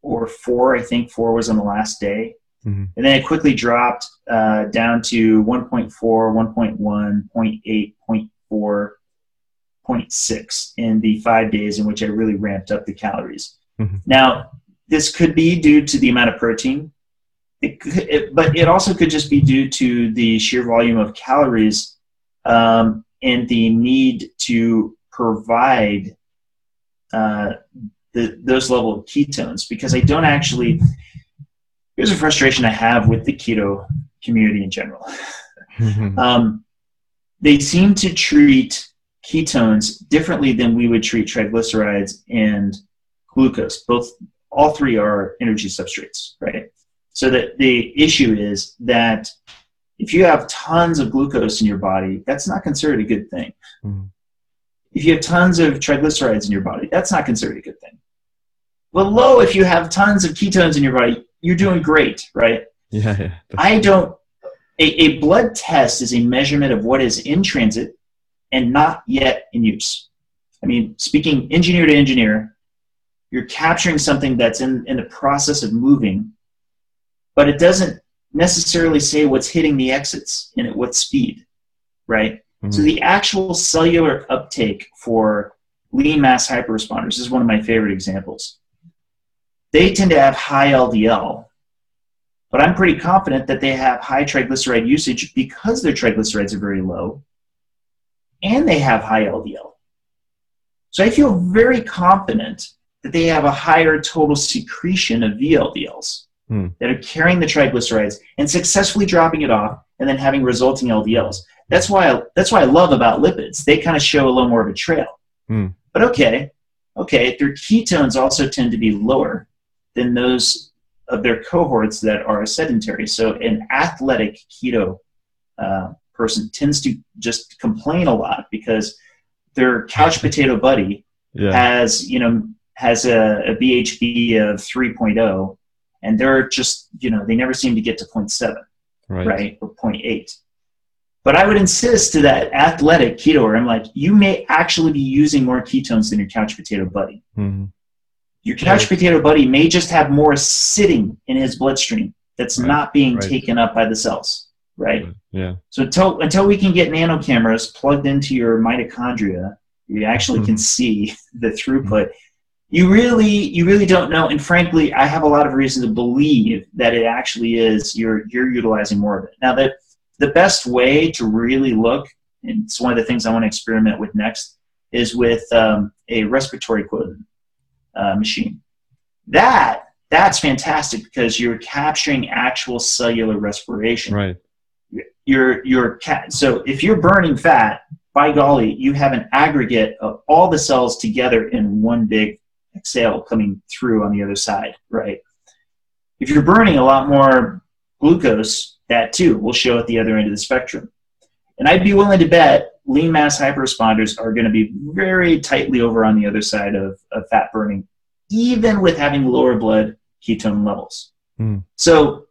or 4. I think 4 was on the last day. Mhm. And then it quickly dropped uh, down to 1.4, 1.1, 0.8, 0.4, 0.6 in the five days in which I really ramped up the calories. Mhm. Now, this could be due to the amount of protein it, could- it, but it also could just be due to the sheer volume of calories um, and the need to provide uh, the, those level of ketones because I don't actually. Here's a frustration I have with the keto community in general. Um, they seem to treat ketones differently than we would treat triglycerides and glucose. Both, all three are energy substrates, right? So that the issue is that if you have tons of glucose in your body, that's not considered a good thing. Mhm. If you have tons of triglycerides in your body, that's not considered a good thing. But low, if you have tons of ketones in your body, you're doing great, right? yeah, yeah. I don't. A, a blood test is a measurement of what is in transit and not yet in use. I mean, speaking engineer to engineer, you're capturing something that's in, in the process of moving, but it doesn't necessarily say what's hitting the exits and at what speed, right? So Mhm. the actual cellular uptake for lean mass hyperresponders is one of my favorite examples. They tend to have high LDL, but I'm pretty confident that they have high triglyceride usage because their triglycerides are very low and they have high LDL. So I feel very confident that they have a higher total secretion of VLDLs Hmm. that are carrying the triglycerides and successfully dropping it off and then having resulting LDLs. That's why I, that's why I love about lipids. They kind of show a little more of a trail. Hmm. But okay, okay, their ketones also tend to be lower than those of their cohorts that are sedentary. So an athletic keto uh, person tends to just complain a lot because their couch potato buddy yeah. has you know has a, a BHB of 3.0, and they're just you know they never seem to get to 0.7 right. right or 0.8 But I would insist to that athletic ketoer, I'm like, you may actually be using more ketones than your couch potato buddy. Mhm. Your couch Right. potato buddy may just have more sitting in his bloodstream that's Right, not being right. taken up by the cells, right? Yeah. So until until we can get nano cameras plugged into your mitochondria, you actually can see *laughs* the throughput. You really you really don't know. And frankly, I have a lot of reason to believe that it actually is you're you're utilizing more of it. Now that the best way to really look, and it's one of the things I want to experiment with next, is with um, a respiratory quotient uh, machine. That that's fantastic because you're capturing actual cellular respiration Right. your your cat so if you're burning fat by golly you have an aggregate of all the cells together in one big exhale coming through on the other side right if you're burning a lot more glucose that too will show at the other end of the spectrum and i'd be willing to bet lean mass hyperresponders are going to be very tightly over on the other side of, of fat burning even with having lower blood ketone levels Hmm. so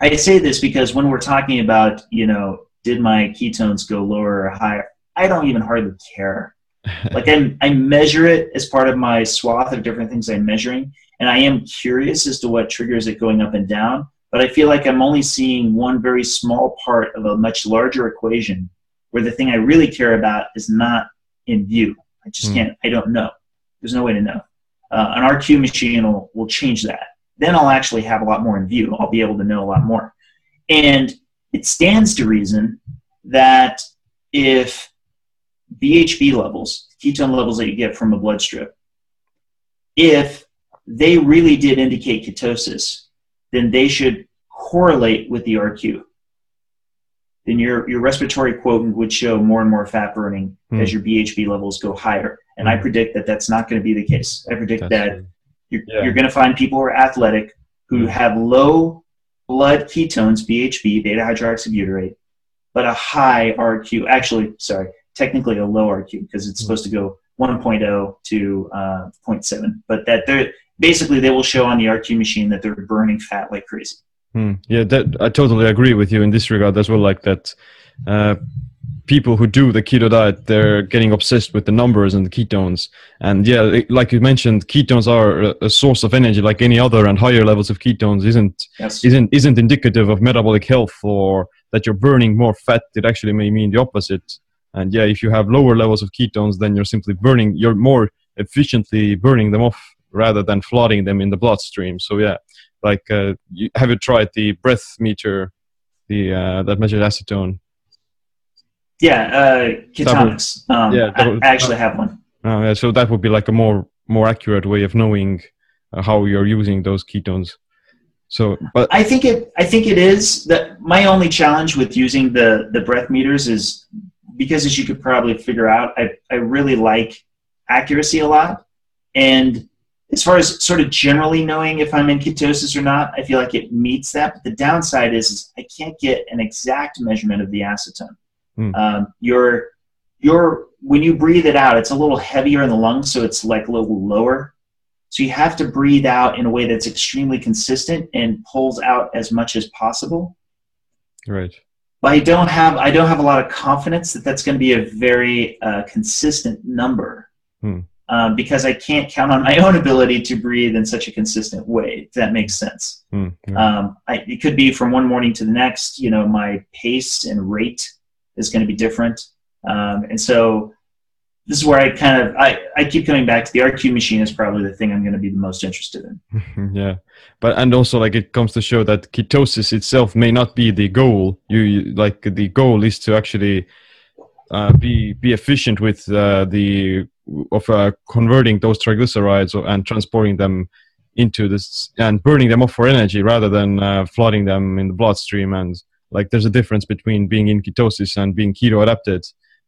I say this because when we're talking about, you know, did my ketones go lower or higher, I don't even hardly care. *laughs* like I, I measure it as part of my swath of different things I'm measuring, and I am curious as to what triggers it going up and down. But I feel like I'm only seeing one very small part of a much larger equation, where the thing I really care about is not in view. I just Hmm. can't. I don't know. There's no way to know. Uh, an RQ machine will, will change that then I'll actually have a lot more in view. I'll be able to know a lot more. And it stands to reason that if BHB levels, ketone levels that you get from a blood strip, if they really did indicate ketosis, then they should correlate with the RQ. Then your, your respiratory quotient would show more and more fat burning Hmm. as your BHB levels go higher. And I Hmm. predict that that's not going to be the case. I predict That's that true. you're, Yeah. you're going to find people who are athletic who Mm. have low blood ketones, BHB, beta hydroxybutyrate, but a high RQ. Actually, sorry, technically a low RQ because it's Mm. supposed to go 1.0 to uh, 0.7. But that they're basically they will show on the RQ machine that they're burning fat like crazy. Hmm. Yeah, that I totally agree with you in this regard as well. Like that, uh, people who do the keto diet, they're getting obsessed with the numbers and the ketones. And yeah, like you mentioned, ketones are a, a source of energy, like any other, and higher levels of ketones isn't Yes. isn't isn't indicative of metabolic health or that you're burning more fat. It actually may mean the opposite. And yeah, if you have lower levels of ketones, then you're simply burning. You're more efficiently burning them off rather than flooding them in the bloodstream. So yeah, like uh, you, have you tried the breath meter, the uh, that measures acetone? Yeah, uh, Ketonix. Um, yeah, I, I actually have one. Uh, yeah, so that would be like a more more accurate way of knowing uh, how you're using those ketones. So, but I think it. I think it is that my only challenge with using the the breath meters is because, as you could probably figure out, I I really like accuracy a lot, and as far as sort of generally knowing if I'm in ketosis or not, I feel like it meets that. But the downside is, is I can't get an exact measurement of the acetone. Hmm. Um, your your when you breathe it out, it's a little heavier in the lungs, so it's like a little lower. So you have to breathe out in a way that's extremely consistent and pulls out as much as possible. right, But I don't have I don't have a lot of confidence that that's going to be a very uh, consistent number Hmm. Um, because I can't count on my *laughs* own ability to breathe in such a consistent way. If that makes sense. Hmm. Um, I, it could be from one morning to the next. You know, my pace and rate is going to be different, um, and so this is where I kind of I, I keep coming back to the RQ machine is probably the thing I'm going to be the most interested in. *laughs* yeah but and also like it comes to show that ketosis itself may not be the goal you, you like the goal is to actually uh, be be efficient with uh, the of uh, converting those triglycerides and transporting them into this and burning them off for energy rather than uh, flooding them in the bloodstream. And like there's a difference between being in ketosis and being keto adapted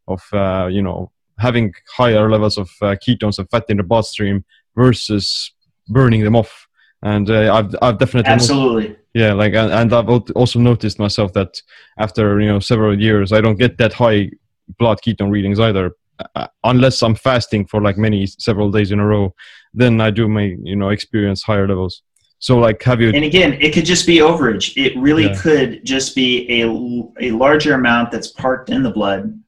of uh, you know having higher levels of uh, ketones and fat in the bloodstream versus burning them off. And uh, I've I've definitely noticed- Absolutely. yeah, like and, and I've also noticed myself that after you know several years, I don't get that high blood ketone readings either, uh, unless I'm fasting for like many several days in a row. Then I do my you know experience higher levels. So like, have you? And again, it could just be overage. It really Yeah. could just be a, a larger amount that's parked in the blood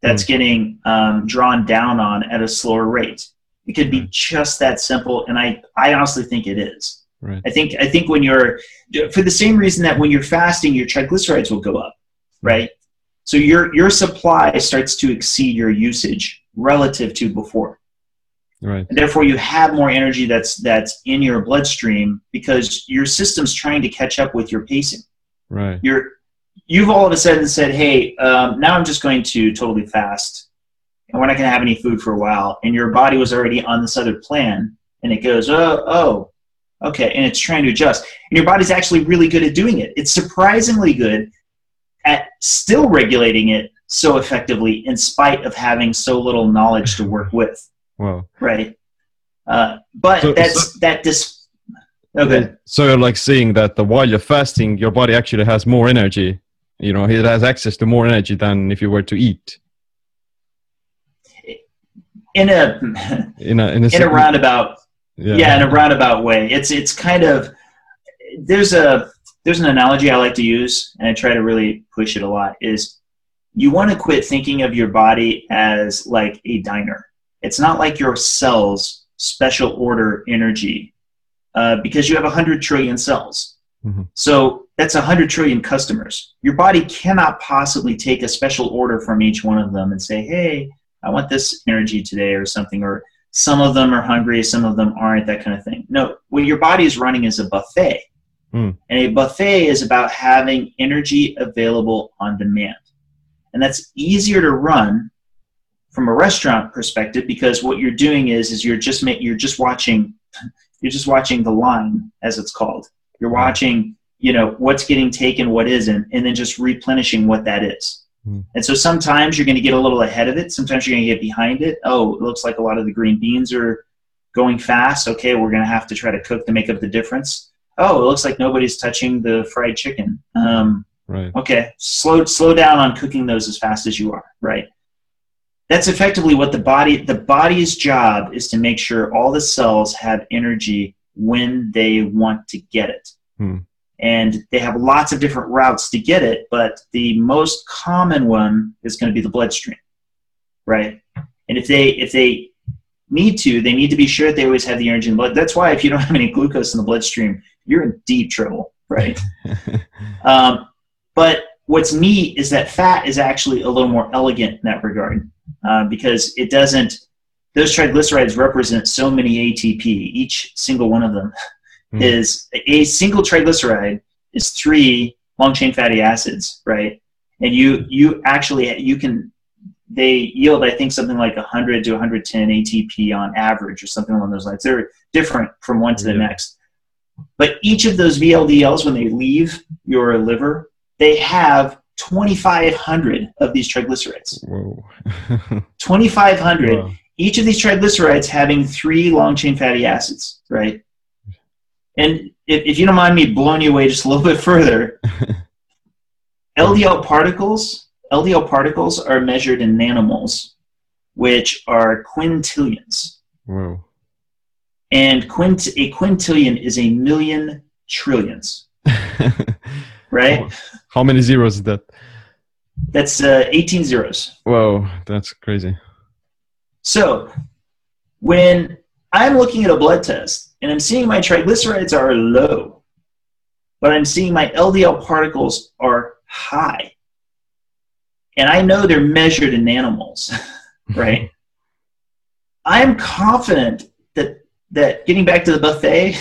that's Hmm. getting um, drawn down on at a slower rate. It could be just that simple, and I, I honestly think it is. Right. I think I think when you're for the same reason that when you're fasting, your triglycerides will go up, right? So your your supply starts to exceed your usage relative to before Right. and therefore you have more energy that's that's in your bloodstream because your system's trying to catch up with your pacing Right. you're you've all of a sudden said hey um, now i'm just going to totally fast and we're not going to have any food for a while and your body was already on this other plan and it goes oh oh okay and it's trying to adjust and your body's actually really good at doing it it's surprisingly good still regulating it so effectively in spite of having so little knowledge to work with Wow. right? Uh, but So- that's that dis. Okay. So you're like saying that the, while you're fasting, your body actually has more energy. You know, it has access to more energy than if you were to eat. In a In a in a, in a roundabout, yeah. in a roundabout way. It's it's kind of there's a there's an analogy I like to use, and I try to really push it a lot. Is you want to quit thinking of your body as like a diner. It's not like your cells special order energy uh, because you have 100 trillion cells. Mhm. So that's 100 trillion customers. Your body cannot possibly take a special order from each one of them and say, hey, I want this energy today or something, or some of them are hungry, some of them aren't, that kind of thing. No, what your body is running is a buffet. Mm. And a buffet is about having energy available on demand. And that's easier to run from a restaurant perspective because what you're doing is is you're just ma- you're just watching *laughs* you're just watching the line as it's called. You're watching, you know, what's getting taken, what isn't, and then just replenishing what that is. Hmm. And so sometimes you're going to get a little ahead of it. Sometimes you're going to get behind it. Oh, it looks like a lot of the green beans are going fast. Okay, we're going to have to try to cook to make up the difference. Oh, it looks like nobody's touching the fried chicken. Um, Right. okay slow slow down on cooking those as fast as you are right that's effectively what the body the body's job is to make sure all the cells have energy when they want to get it Hmm. and they have lots of different routes to get it but the most common one is going to be the bloodstream right and if they if they need to they need to be sure that they always have the energy in the blood that's why if you don't have any glucose in the bloodstream you're in deep trouble right *laughs* um, but what's neat is that fat is actually a little more elegant in that regard uh, because it doesn't. Those triglycerides represent so many ATP. Each single one of them Hmm. is a single triglyceride is three long chain fatty acids, right? And you you actually you can they yield I think something like 100 to 110 ATP on average or something along those lines. They're different from one to the next. But each of those VLDLs, when they leave your liver, they have 2,500 of these triglycerides. Whoa. *laughs* 2,500. Wow. Each of these triglycerides having three long chain fatty acids, right? And if, if you don't mind me blowing you away just a little bit further, *laughs* LDL particles, LDL particles are measured in nanomoles, which are quintillions. Whoa. And quint, a quintillion is a million trillions, *laughs* right? How many zeros is that? That's uh, 18 zeros. Whoa, that's crazy. So when I'm looking at a blood test and I'm seeing my triglycerides are low, but I'm seeing my LDL particles are high, and I know they're measured in nanomoles, *laughs* right? *laughs* I'm confident that getting back to the buffet,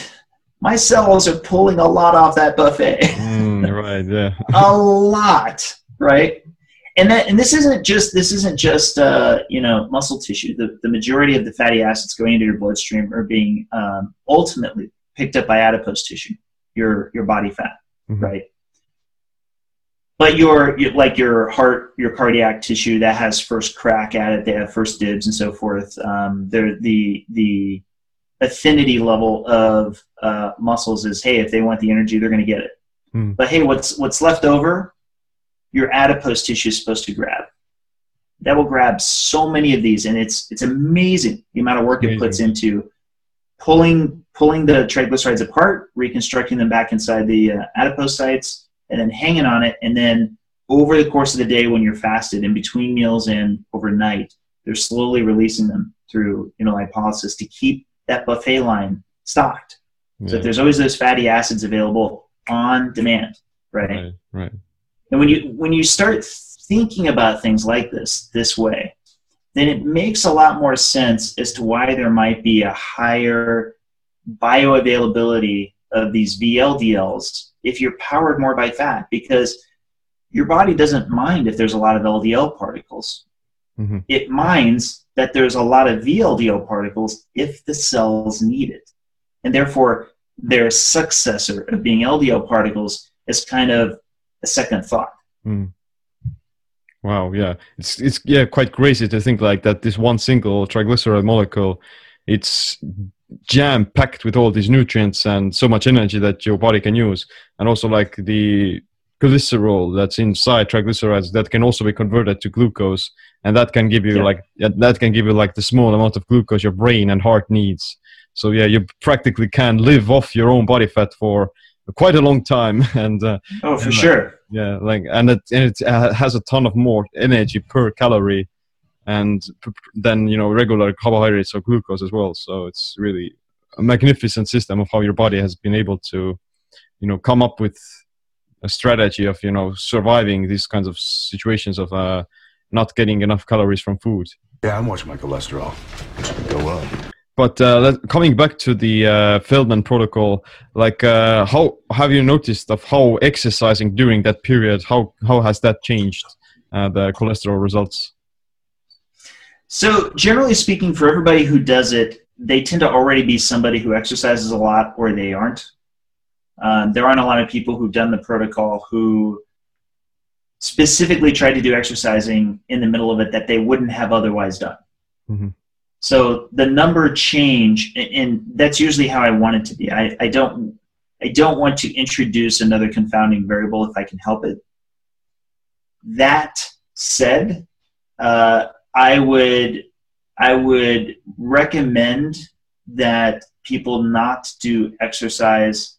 my cells are pulling a lot off that buffet. Mm, *laughs* right. Yeah. a lot, right? And that and this isn't just this isn't just uh, you know muscle tissue. The the majority of the fatty acids going into your bloodstream are being um, ultimately picked up by adipose tissue, your your body fat, Mhm. right? But your, your like your heart, your cardiac tissue that has first crack at it, they have first dibs and so forth. Um, they're the the affinity level of uh, muscles is hey, if they want the energy, they're going to get it. Hmm. But hey, what's what's left over? Your adipose tissue is supposed to grab. That will grab so many of these, and it's it's amazing the amount of work it puts into pulling pulling the triglycerides apart, reconstructing them back inside the uh, adipocytes, and then hanging on it, and then over the course of the day when you're fasted, in between meals and overnight, they're slowly releasing them through you know lipolysis to keep that buffet line stocked. So Yeah, that there's always those fatty acids available on demand, right? right, right. And when you when you start thinking about things like this this way, then it makes a lot more sense as to why there might be a higher bioavailability of these VLDLs if you're powered more by fat because your body doesn't mind if there's a lot of LDL particles. Mhm. It minds that there's a lot of VLDL particles if the cells need it. And therefore, their successor of being LDL particles is kind of a second thought. Hmm. Wow, yeah, it's it's yeah quite crazy to think like that. This one single triglyceride molecule, it's jam packed with all these nutrients and so much energy that your body can use, and also like the glycerol that's inside triglycerides that can also be converted to glucose, and that can give you Yeah. like yeah, that can give you like the small amount of glucose your brain and heart needs. So yeah, you practically can live off your own body fat for quite a long time, *laughs* and uh, Oh, for And, sure. yeah like and it, and it uh, has a ton of more energy per calorie and p- p- you know regular carbohydrates or glucose as well so it's really a magnificent system of how your body has been able to you know come up with a strategy of you know surviving these kinds of situations of uh not getting enough calories from food Yeah, I'm watching my cholesterol go up. but uh, let, coming back to the uh, Feldman protocol, like uh, how have you noticed of how exercising during that period how how has that changed uh, the cholesterol results? So, generally speaking, for everybody who does it, they tend to already be somebody who exercises a lot or they aren't. Um, there aren't a lot of people who've done the protocol who specifically tried to do exercising in the middle of it that they wouldn't have otherwise done. Mhm. So the number change, and that's usually how I want it to be. I, I don't I don't want to introduce another confounding variable if I can help it. That said, uh, I would I would recommend that people not do exercise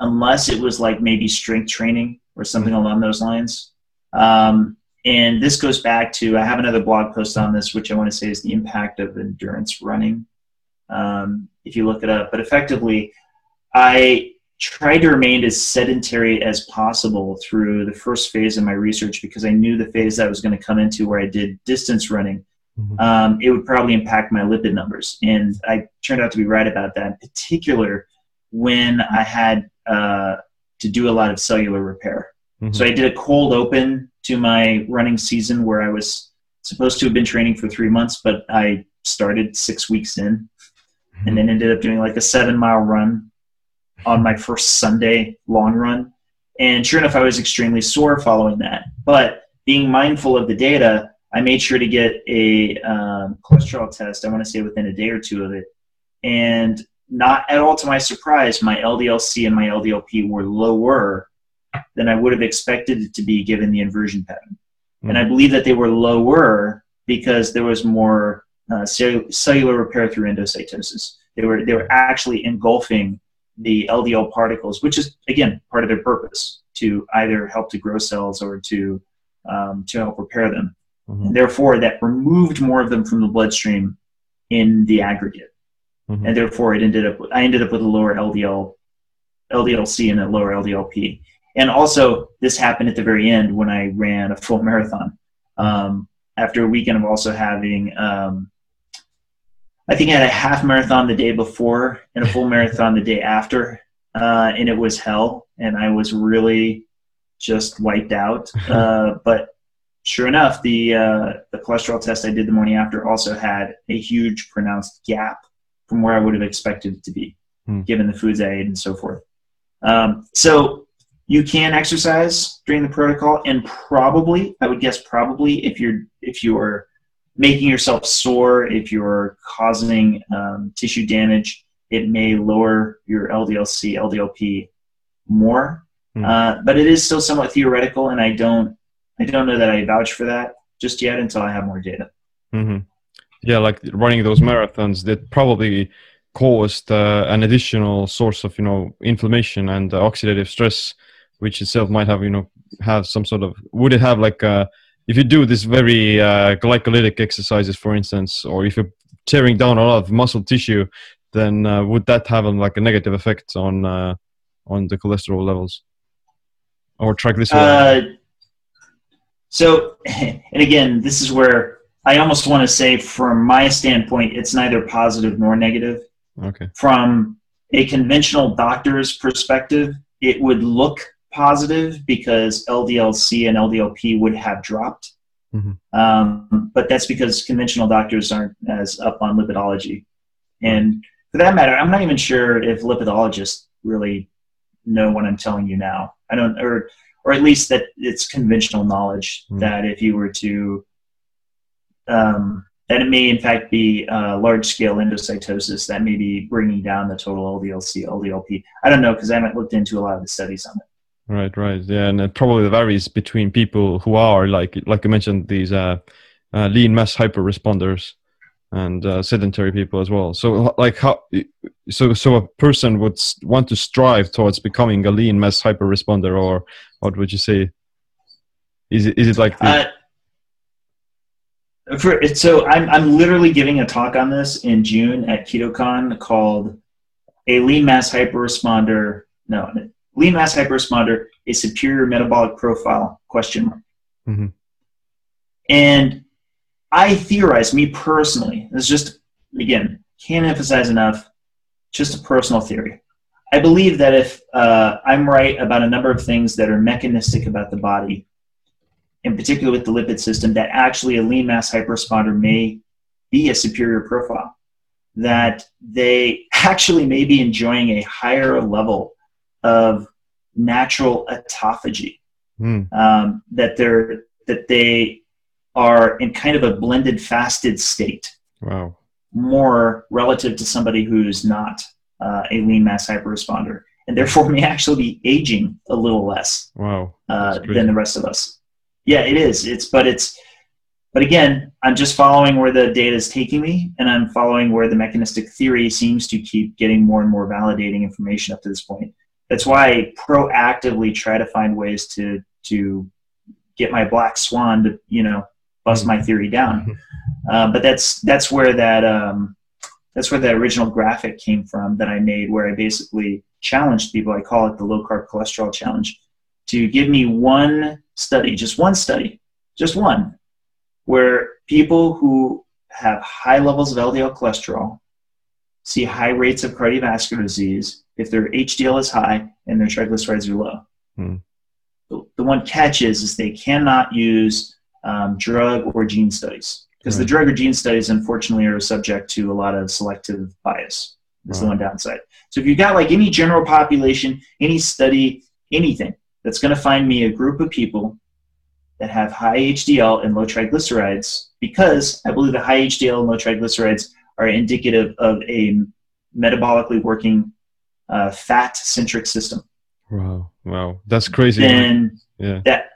unless it was like maybe strength training or something along those lines. Um, and this goes back to I have another blog post on this, which I want to say is the impact of endurance running. Um, if you look it up, but effectively, I tried to remain as sedentary as possible through the first phase of my research because I knew the phase that I was going to come into where I did distance running, Mhm. um, it would probably impact my lipid numbers. And I turned out to be right about that, in particular when I had uh, to do a lot of cellular repair. Mhm. So I did a cold open to my running season where I was supposed to have been training for three months, but I started six weeks in and then ended up doing like a seven mile run on my first Sunday long run. And sure enough, I was extremely sore following that. But being mindful of the data, I made sure to get a um, cholesterol test, I want to say within a day or two of it. And not at all to my surprise, my LDLC and my LDLP were lower than I would have expected it to be given the inversion pattern. And I believe that they were lower because there was more uh, cell- cellular repair through endocytosis. They were they were actually engulfing the LDL particles, which is again part of their purpose to either help to grow cells or to um, to help repair them. Mhm. Therefore, that removed more of them from the bloodstream in the aggregate, Mhm. and therefore it ended up. I ended up with a lower LDL, LDLC and a lower LDLP. And also, this happened at the very end when I ran a full marathon. Um, after a weekend of also having, um, I think I had a half marathon the day before and a full *laughs* marathon the day after, uh, and it was hell. And I was really just wiped out. *laughs* Uh, but sure enough, the uh, the cholesterol test I did the morning after also had a huge pronounced gap from where I would have expected it to be, Hmm. given the foods I ate and so forth. Um, so you can exercise during the protocol, and probably, I would guess, probably if you're if you're making yourself sore, if you're causing um, tissue damage, it may lower your LDLC, LDLP more. Hmm. Uh, but it is still somewhat theoretical, and I don't I don't know that I vouch for that just yet until I have more data. hmm Yeah, like running those marathons, that probably caused uh, an additional source of you know inflammation and uh, oxidative stress, which itself might have you know have some sort of would it have like uh, if you do this very uh, glycolytic exercises, for instance, or if you're tearing down a lot of muscle tissue, then uh, would that have um, like a negative effect on uh, on the cholesterol levels or triglycerides? So, *laughs* and again, this is where I almost want to say, from my standpoint, it's neither positive nor negative. okay. From a conventional doctor's perspective, it would look positive because LDLC and LDLP would have dropped. Mhm. Um, but that's because conventional doctors aren't as up on lipidology. And for that matter, I'm not even sure if lipidologists really know what I'm telling you now. I don't, or or at least that it's conventional knowledge Mm. that if you were to, um, that it may in fact be uh, large scale endocytosis that may be bringing down the total LDLC, LDLP. I don't know because I haven't looked into a lot of the studies on it. Right, right, yeah, and it probably varies between people who are like, like you mentioned, these uh, uh, lean mass hyper responders and uh, sedentary people as well. So, like, how, so, so a person would want to strive towards becoming a lean mass hyper responder, or what would you say? Is it, is it like the, Uh, for, so I'm, I'm literally giving a talk on this in June at KetoCon called a lean mass hyperresponder. No, lean mass hyperresponder, a superior metabolic profile question mark. Mhm. And I theorize, me personally, this is just again can't emphasize enough, just a personal theory. I believe that if uh, I'm right about a number of things that are mechanistic about the body, in particular with the lipid system, that actually a lean mass hyperresponder may be a superior profile. That they *laughs* actually may be enjoying a higher level of natural autophagy. Hmm, Um, that they're that they are in kind of a blended fasted state, wow, more relative to somebody who's not uh, a lean mass hyperresponder, and therefore may *laughs* actually be aging a little less wow, uh, than the rest of us. Yeah, it is. It's but it's but again, I'm just following where the data is taking me, and I'm following where the mechanistic theory seems to keep getting more and more validating information up to this point. That's why I proactively try to find ways to to get my black swan to you know bust my theory down. Uh, but that's that's where that um, that's where the original graphic came from that I made, where I basically challenged people. I call it the low carb cholesterol challenge to give me one study, just one study, just one, where people who have high levels of LDL cholesterol see high rates of cardiovascular disease if their HDL is high and their triglycerides are low. Hmm. The, the one catch is, is they cannot use um, drug or gene studies because the drug or gene studies, unfortunately, are subject to a lot of selective bias. That's the one downside. So if you've got like any general population, any study, anything that's going to find me a group of people that have high HDL and low triglycerides, because I believe the high HDL and low triglycerides are indicative of a metabolically working uh, fat-centric system. wow, wow, that's crazy. Then yeah, that,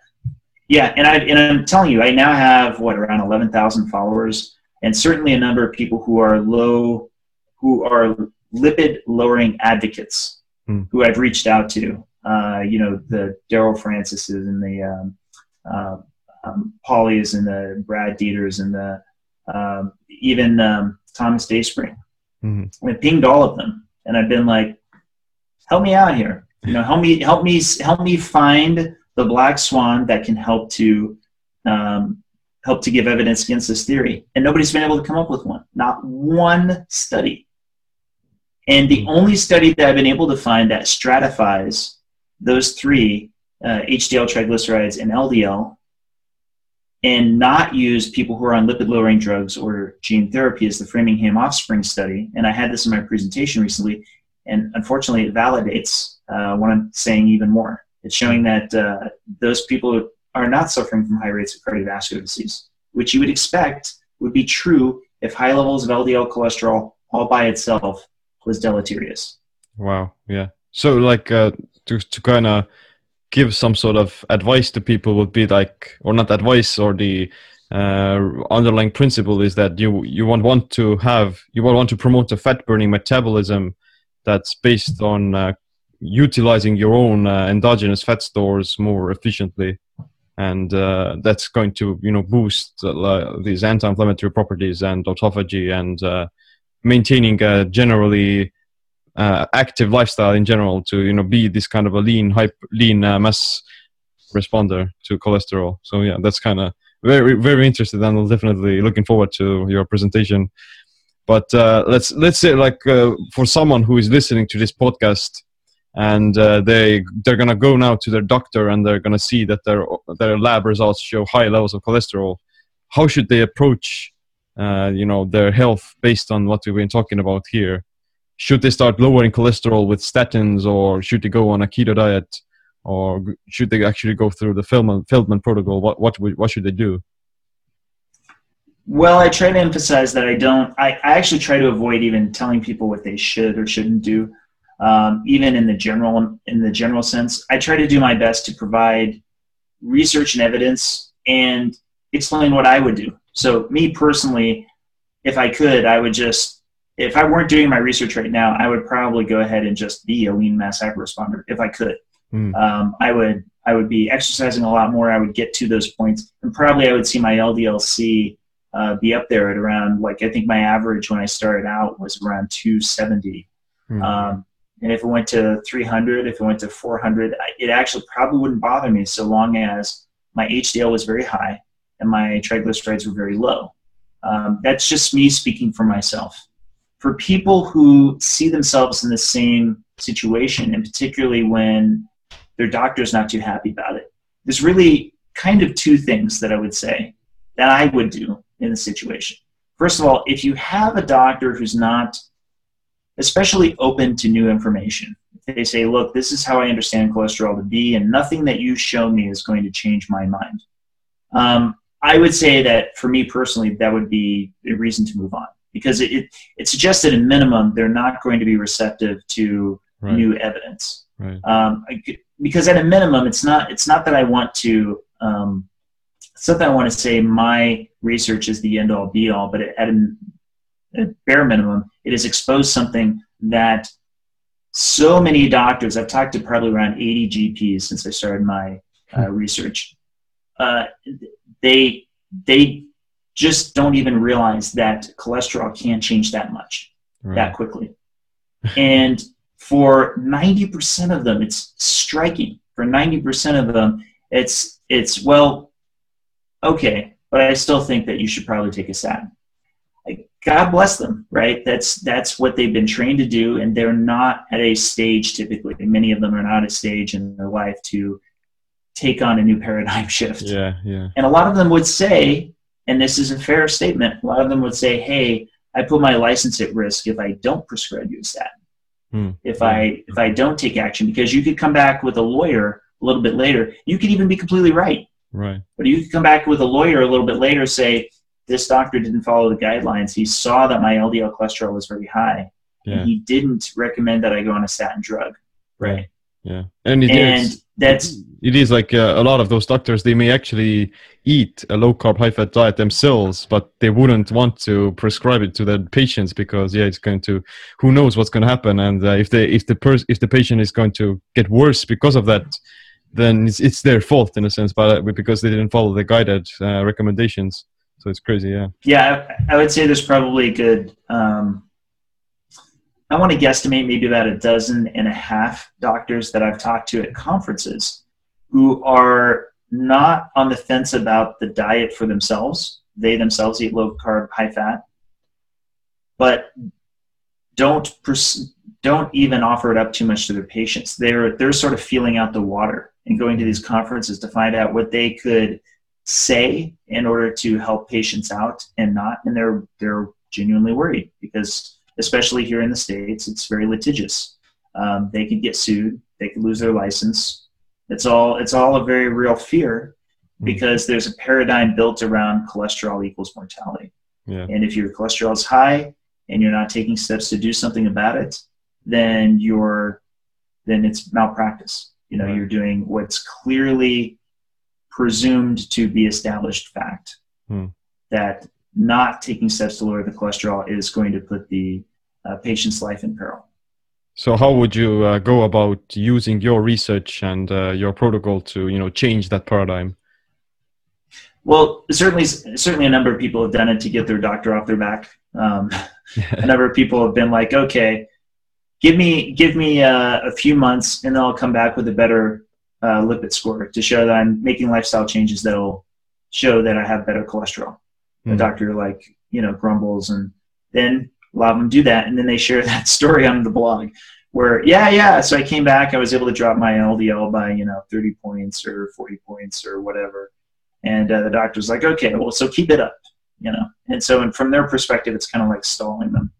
yeah, and I and I'm telling you, I now have what around eleven thousand followers, and certainly a number of people who are low, who are lipid lowering advocates, Hmm. who I've reached out to. Uh, you know, the Daryl Francises and the um, uh, um, Polly's and the Brad Dieters and the um, even um, Thomas Dayspring. Mhm. I pinged all of them, and I've been like, "Help me out here. You know, help me, help me, help me find the black swan that can help to um, help to give evidence against this theory." And nobody's been able to come up with one. Not one study. And the only study that I've been able to find that stratifies those three uh, HDL, triglycerides, and LDL and not use people who are on lipid lowering drugs or gene therapy as the Framingham Offspring study. And I had this in my presentation recently, and unfortunately, it validates uh, what I'm saying even more. It's showing that uh, those people are not suffering from high rates of cardiovascular disease, which you would expect would be true if high levels of LDL cholesterol all by itself was deleterious. Wow. Yeah. So like uh, to to kind of give some sort of advice to people would be like, or not advice, or the uh, underlying principle is that you you want want to have you want want to promote a fat burning metabolism that's based on uh, utilizing your own uh, endogenous fat stores more efficiently. And uh, that's going to you know boost uh, these anti-inflammatory properties and autophagy and uh, maintaining a generally uh, active lifestyle in general to you know be this kind of a lean lean uh, mass responder to cholesterol so yeah that's kind of very very interested and definitely looking forward to your presentation but uh, let's let's say like for someone who is listening to this podcast and uh, they they're gonna go now to their doctor and they're gonna see that their their lab results show high levels of cholesterol. How should they approach, uh, you know, their health based on what we've been talking about here? Should they start lowering cholesterol with statins, or should they go on a keto diet, or should they actually go through the Feldman Feldman protocol? What what what should they do? Well, I try to emphasize that I don't. I, I actually try to avoid even telling people what they should or shouldn't do um, even in the general in the general sense. I try to do my best to provide research and evidence and explain what I would do. So me personally, if I could, I would just if I weren't doing my research right now, I would probably go ahead and just be a lean mass hyperresponder if I could. Mm. Um, I would I would be exercising a lot more. I would get to those points, and probably I would see my LDL-C uh, be up there at around like I think my average when I started out was around 270. Mm. Um, and if it went to 300, if it went to 400, it actually probably wouldn't bother me so long as my HDL was very high and my triglycerides were very low. Um, that's just me speaking for myself. For people who see themselves in the same situation, and particularly when their doctor's not too happy about it, there's really kind of two things that I would say that I would do in the situation. First of all, if you have a doctor who's not especially open to new information. They say, look, this is how I understand cholesterol to be, and nothing that you show me is going to change my mind. Um, I would say that for me personally, that would be a reason to move on because it, it, it suggests that, in minimum, they're not going to be receptive to right. new evidence. Right. Um, because at a minimum, it's not it's not that I want to um, it's not that I want to say my research is the end all be all, but at a, at bare minimum, it has exposed something that so many doctors, I've talked to probably around 80 GPs since I started my uh, hmm. research, uh, they, they just don't even realize that cholesterol can change that much, right. that quickly. and for 90% of them, it's striking. For 90% of them, it's, it's, well, okay, but I still think that you should probably take a statin. God bless them, right? That's that's what they've been trained to do, and they're not at a stage typically. Many of them are not at a stage in their life to take on a new paradigm *laughs* shift. Yeah, yeah. And a lot of them would say, and this is a fair statement, a lot of them would say, "Hey, I put my license at risk if I don't prescribe you a statin. Hmm. If I if I don't take action, because you could come back with a lawyer a little bit later. You could even be completely right. Right. But you could come back with a lawyer a little bit later, say, this doctor didn't follow the guidelines. He saw that my LDL cholesterol was very high, yeah. and he didn't recommend that I go on a statin drug. Right. Yeah, and it and is, that's it is like uh, a lot of those doctors. They may actually eat a low carb, high fat diet themselves, but they wouldn't want to prescribe it to their patients because yeah, it's going to. Who knows what's going to happen? And uh, if they if the pers- if the patient is going to get worse because of that, then it's, it's their fault in a sense, but uh, because they didn't follow the guided uh, recommendations. So it's crazy, yeah. Yeah, I, would say there's probably a good. Um, I want to guesstimate maybe about a dozen and a half doctors that I've talked to at conferences who are not on the fence about the diet for themselves. They themselves eat low carb, high fat, but don't pers- don't even offer it up too much to their patients. They're they're sort of feeling out the water and going to these conferences to find out what they could say in order to help patients out and not and they're they're genuinely worried because especially here in the states it's very litigious um, they could get sued they could lose their license it's all it's all a very real fear hmm. because there's a paradigm built around cholesterol equals mortality yeah. and if your cholesterol is high and you're not taking steps to do something about it then you're then it's malpractice you know right. you're doing what's clearly presumed to be established fact. Hmm. that not taking steps to lower the cholesterol is going to put the uh, patient's life in peril. So how would you uh, go about using your research and uh, your protocol to you know change that paradigm? Well, certainly, certainly, a number of people have done it to get their doctor off their back. Um, *laughs* a number of people have been like, "Okay, give me give me uh, a few months, and then I'll come back with a better uh, lipid score to show that I'm making lifestyle changes that'll show that I have better cholesterol." The Mhm. doctor like you know grumbles, and then a lot of them do that, and then they share *laughs* that story on the blog. Where yeah yeah, so I came back, I was able to drop my LDL by you know 30 points or 40 points or whatever, and uh, the doctor's like, okay, well, so keep it up, you know. And so, and from their perspective, it's kind of like stalling them.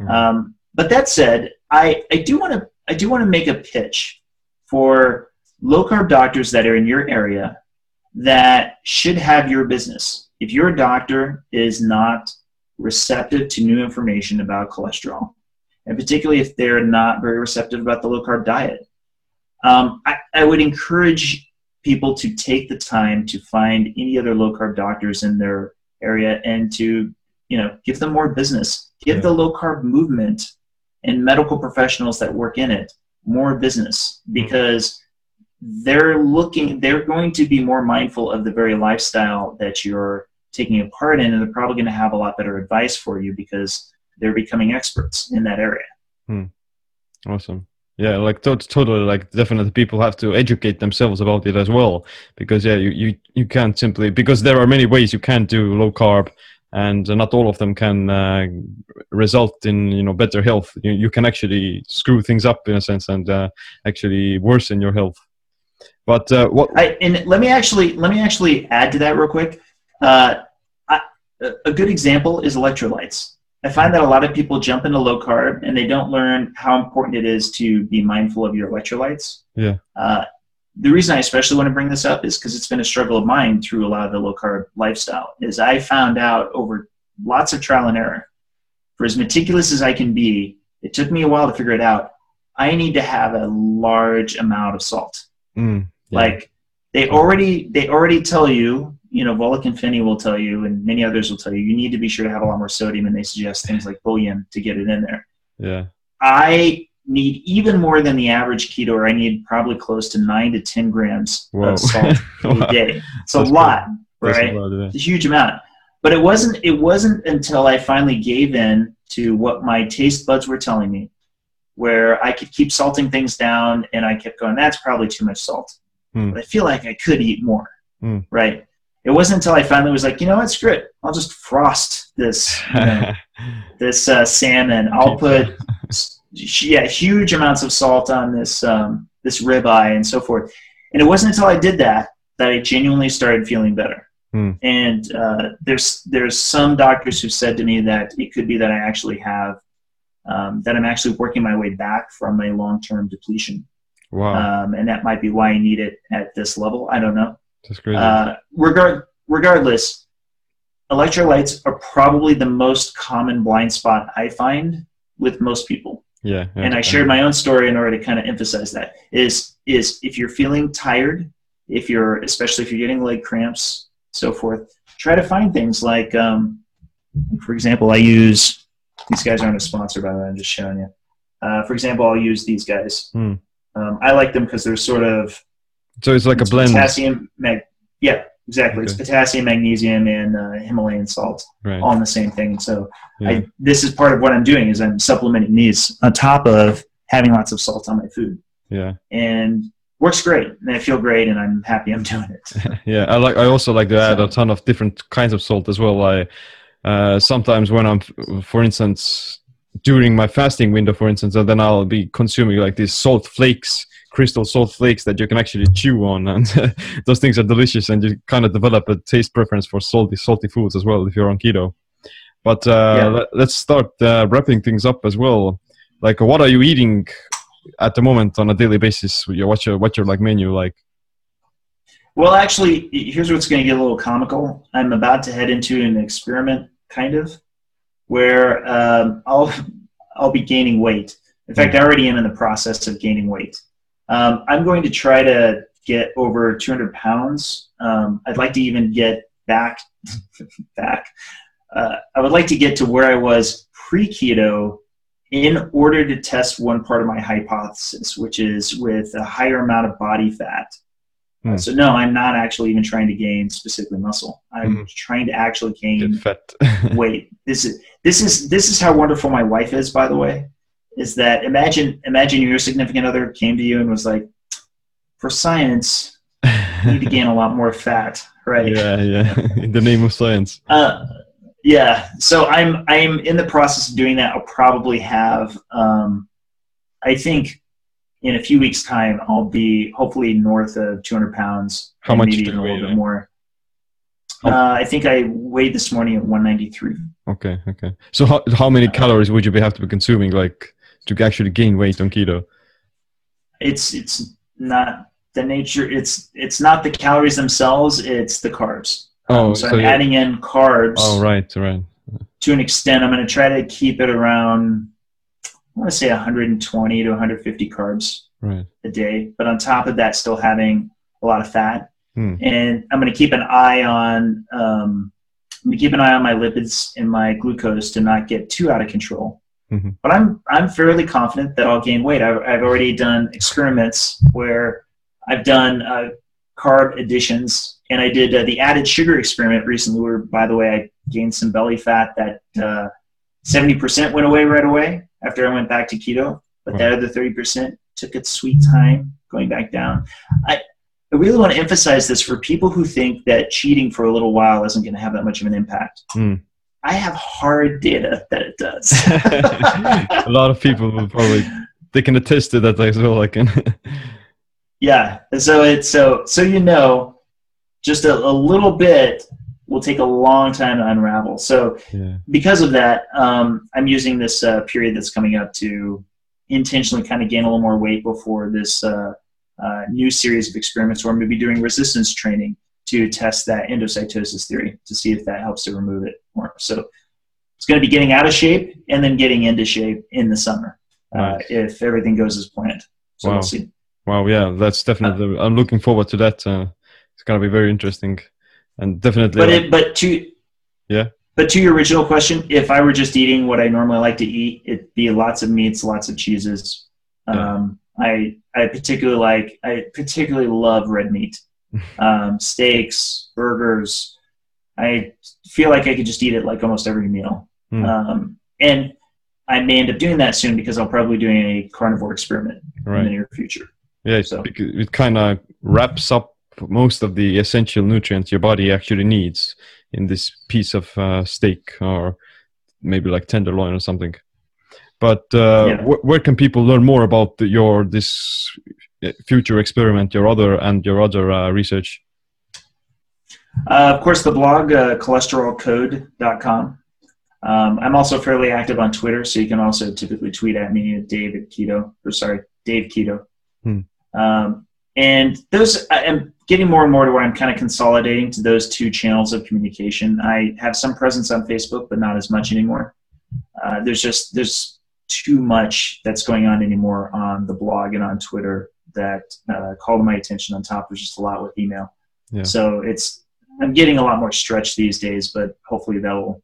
Mhm. Um, but that said, I, I do want to I do want to make a pitch for low carb doctors that are in your area that should have your business. If your doctor is not receptive to new information about cholesterol, and particularly if they're not very receptive about the low carb diet, um, I, I would encourage people to take the time to find any other low carb doctors in their area and to you know give them more business give Yeah. the low carb movement and medical professionals that work in it more business because they're looking they're going to be more mindful of the very lifestyle that you're taking a part in and they're probably going to have a lot better advice for you because they're becoming experts in that area hmm. Awesome. Yeah, like to- totally, like definitely people have to educate themselves about it as well because yeah, you, you, you can't simply because there are many ways you can do low carb and not all of them can uh, result in you know better health. You, you can actually screw things up in a sense and uh, actually worsen your health. But uh, what? I, and let me actually let me actually add to that real quick. Uh, I, a good example is electrolytes. I find that a lot of people jump into low carb and they don't learn how important it is to be mindful of your electrolytes. Yeah. Uh, the reason I especially want to bring this up is because it's been a struggle of mine through a lot of the low carb lifestyle. Is I found out over lots of trial and error, for as meticulous as I can be, it took me a while to figure it out. I need to have a large amount of salt. Mm, yeah. Like they already they already tell you, you know, Volek and Phinney will tell you, and many others will tell you, you need to be sure to have a lot more sodium, and they suggest things like bouillon to get it in there. yeah, I need even more than the average keto, or I need probably close to nine to ten grams Whoa. of salt *laughs* a day. It's a lot, That's right? a lot, yeah. It's a huge amount. But it wasn't it wasn't until I finally gave in to what my taste buds were telling me, where I could keep salting things down and I kept going, that's probably too much salt. Hmm. But I feel like I could eat more. Hmm. Right. It wasn't until I finally was like, you know what, screw it. I'll just frost this you know, *laughs* this uh, salmon. I'll put yeah huge amounts of salt on this um, this ribeye and so forth. And it wasn't until I did that that I genuinely started feeling better. Hmm. And uh, there's there's some doctors who said to me that it could be that I actually have um, that I'm actually working my way back from a long term depletion, wow, um, and that might be why I need it at this level. I don't know. that's crazy. Uh, regard regardless, electrolytes are probably the most common blind spot I find with most people yeah, yeah, and I shared my own story in order to kind of emphasize that is is if you're feeling tired, if you're especially if you're getting leg cramps, so forth, try to find things like, um, for example, I use these guys aren't a sponsor by the way. I'm just showing you. Uh, for example, I'll use these guys. Hmm. Um, I like them because they're sort of So it's like a blend, potassium. Mag- yeah, exactly. It's potassium, magnesium, and uh, Himalayan salt right? all in the same thing. So Yeah. I, this is part of what I'm doing is I'm supplementing these on top of having lots of salt on my food, yeah. and works great. And I feel great, and I'm happy I'm doing it. *laughs* yeah i like i also like to add So- a ton of different kinds of salt as well i uh, sometimes when i'm for instance during my fasting window for instance and then i'll be consuming like these salt flakes crystal salt flakes that you can actually chew on *laughs* and those things are delicious and you kind of develop a taste preference for salty salty foods as well if you're on keto. But uh, Yeah. let, let's start uh, wrapping things up as well. Like what are you eating at the moment on a daily basis? What's your what's your like menu like? Well, actually, here's what's going to get a little comical. I'm about to head into an experiment, kind of, where um, I'll I'll be gaining weight. In fact, I already am in the process of gaining weight. Um, I'm going to try to get over 200 pounds. Um, I'd like to even get back, *laughs* back. Uh, I would like to get to where I was pre keto in order to test one part of my hypothesis, which is with a higher amount of body fat. Hmm. so no, I'm not actually even trying to gain specifically muscle. I'm Hmm. trying to actually gain fat. *laughs* wait this is this is this is how wonderful my wife is by the way is that imagine imagine your significant other came to you and was like for science you need to gain a lot more fat right yeah, yeah. *laughs* In the name of science. uh, yeah so i'm i'm in the process of doing that i'll probably have um, i think in a few weeks time i'll be hopefully north of 200 pounds How much maybe do even a little bit more How- uh, i think i weighed this morning at 193 Okay, okay. So how how many calories would you be have to be consuming like to actually gain weight on keto? it's it's not the nature it's it's not the calories themselves it's the carbs Oh, Um, so, so i'm adding in carbs Oh, right, right. to an extent i'm going to try to keep it around i want to say 120 to 150 carbs Right. a day but on top of that still having a lot of fat Hmm. and i'm going to keep an eye on um, i'm going to keep an eye on my lipids and my glucose to not get too out of control Mhm. but i'm i'm fairly confident that i'll gain weight i've, I've already done experiments where i've done uh, carb additions and i did uh, the added sugar experiment recently where by the way i gained some belly fat that uh, 70% went away right away after i went back to keto but that other 30% took its sweet time going back down i I really want to emphasize this for people who think that cheating for a little while isn't going to have that much of an impact. Hmm. I have hard data that it does. *laughs* a lot of people will probably they can attest to that as well. I can. *laughs* yeah. So it's so so you know, just a, a little bit will take a long time to unravel. So yeah. because of that, um, I'm using this uh, period that's coming up to intentionally kind of gain a little more weight before this uh, uh, new series of experiments where I'm going to be doing resistance training to test that endocytosis theory to see if that helps to remove it more. So it's going to be getting out of shape and then getting into shape in the summer uh, Nice. if everything goes as planned. So Wow. we'll see. Wow. Yeah, that's definitely. I'm looking forward to that. Uh, it's gonna be very interesting, and definitely. But like- it, but to Yeah. But to your original question, if I were just eating what I normally like to eat, it'd be lots of meats, lots of cheeses. Yeah. Um, I I particularly like I particularly love red meat, *laughs* um, steaks, burgers. I feel like I could just eat it like almost every meal. Hmm. Um, and I may end up doing that soon because I'll probably be doing a carnivore experiment in the near future. Yeah, So- it kind of wraps up most of the essential nutrients your body actually needs in this piece of uh, steak or maybe like tenderloin or something. But uh, Yeah. wh- where can people learn more about the, your this uh, future experiment, your other and your other uh, research? Uh, of course, the blog, uh, cholesterolcode.com. Um, I'm also fairly active on Twitter, so you can also typically tweet at me at David Keto, or sorry, Dave Keto. Hmm. Um, and those, I am getting more and more to where I'm kind of consolidating to those two channels of communication. I have some presence on Facebook, but not as much anymore. Uh, there's just there's too much that's going on anymore on the blog and on Twitter that uh, called my attention. On top of just a lot with email. Yeah. So it's I'm getting a lot more stretch these days, but hopefully that will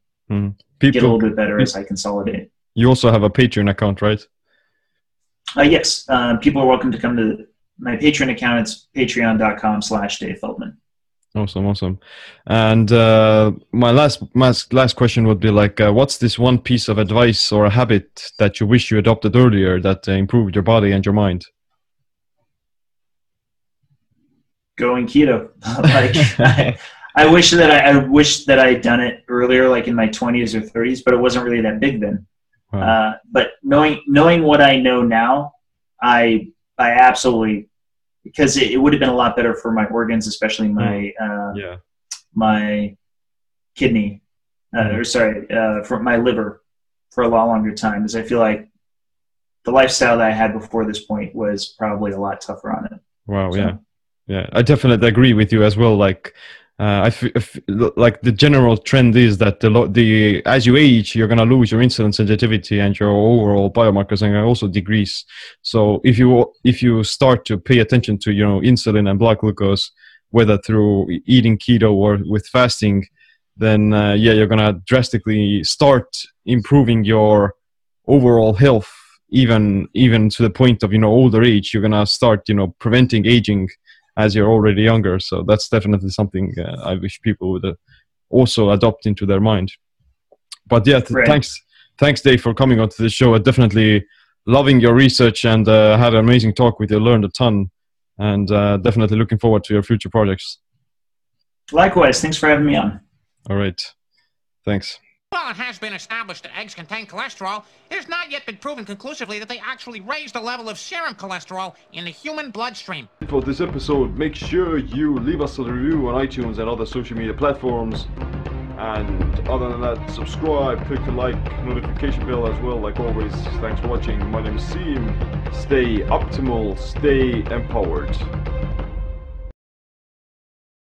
get a little bit better as I consolidate. you also have a Patreon account, right? Uh, yes, um, people are welcome to come to my Patreon account. It's patreon.com slash Dave Feldman. Awesome, awesome. And uh, my last, last last question would be like, uh, what's this one piece of advice or a habit that you wish you adopted earlier that uh, improved your body and your mind? Going keto. *laughs* like I, *laughs* I wish that I, I wish that I had done it earlier, like in my 20s or 30s, but it wasn't really that big then. Wow. Uh, but knowing knowing what I know now, I I absolutely because it, it would have been a lot better for my organs, especially my uh, yeah, my kidney, uh, or sorry, uh, for my liver for a lot longer time, because I feel like the lifestyle that I had before this point was probably a lot tougher on it. wow, So- yeah, yeah. I definitely agree with you as well. Like, uh, like the general trend is that the lo- the as you age, you're gonna lose your insulin sensitivity and your overall biomarkers are gonna also decrease. So if you if you start to pay attention to you know insulin and blood glucose whether through eating keto or with fasting, then uh, yeah, you're gonna drastically start improving your overall health. Even even to the point of you know older age, you're gonna start you know preventing aging as you're already younger. So that's definitely something uh, I wish people would uh, also adopt into their mind. But yeah, th- Right. thanks thanks Dave for coming onto the show. I definitely loving your research and uh, had an amazing talk with you. Learned a ton, and uh, definitely looking forward to your future projects. Likewise, thanks for having me on. All right, thanks. While it has been established that eggs contain cholesterol, it has not yet been proven conclusively that they actually raise the level of serum cholesterol in the human bloodstream. For this episode, make sure you leave us a review on iTunes and other social media platforms. And other than that, subscribe, click the like notification bell as well. Like always, thanks for watching. My name is Siim. Stay optimal, stay empowered.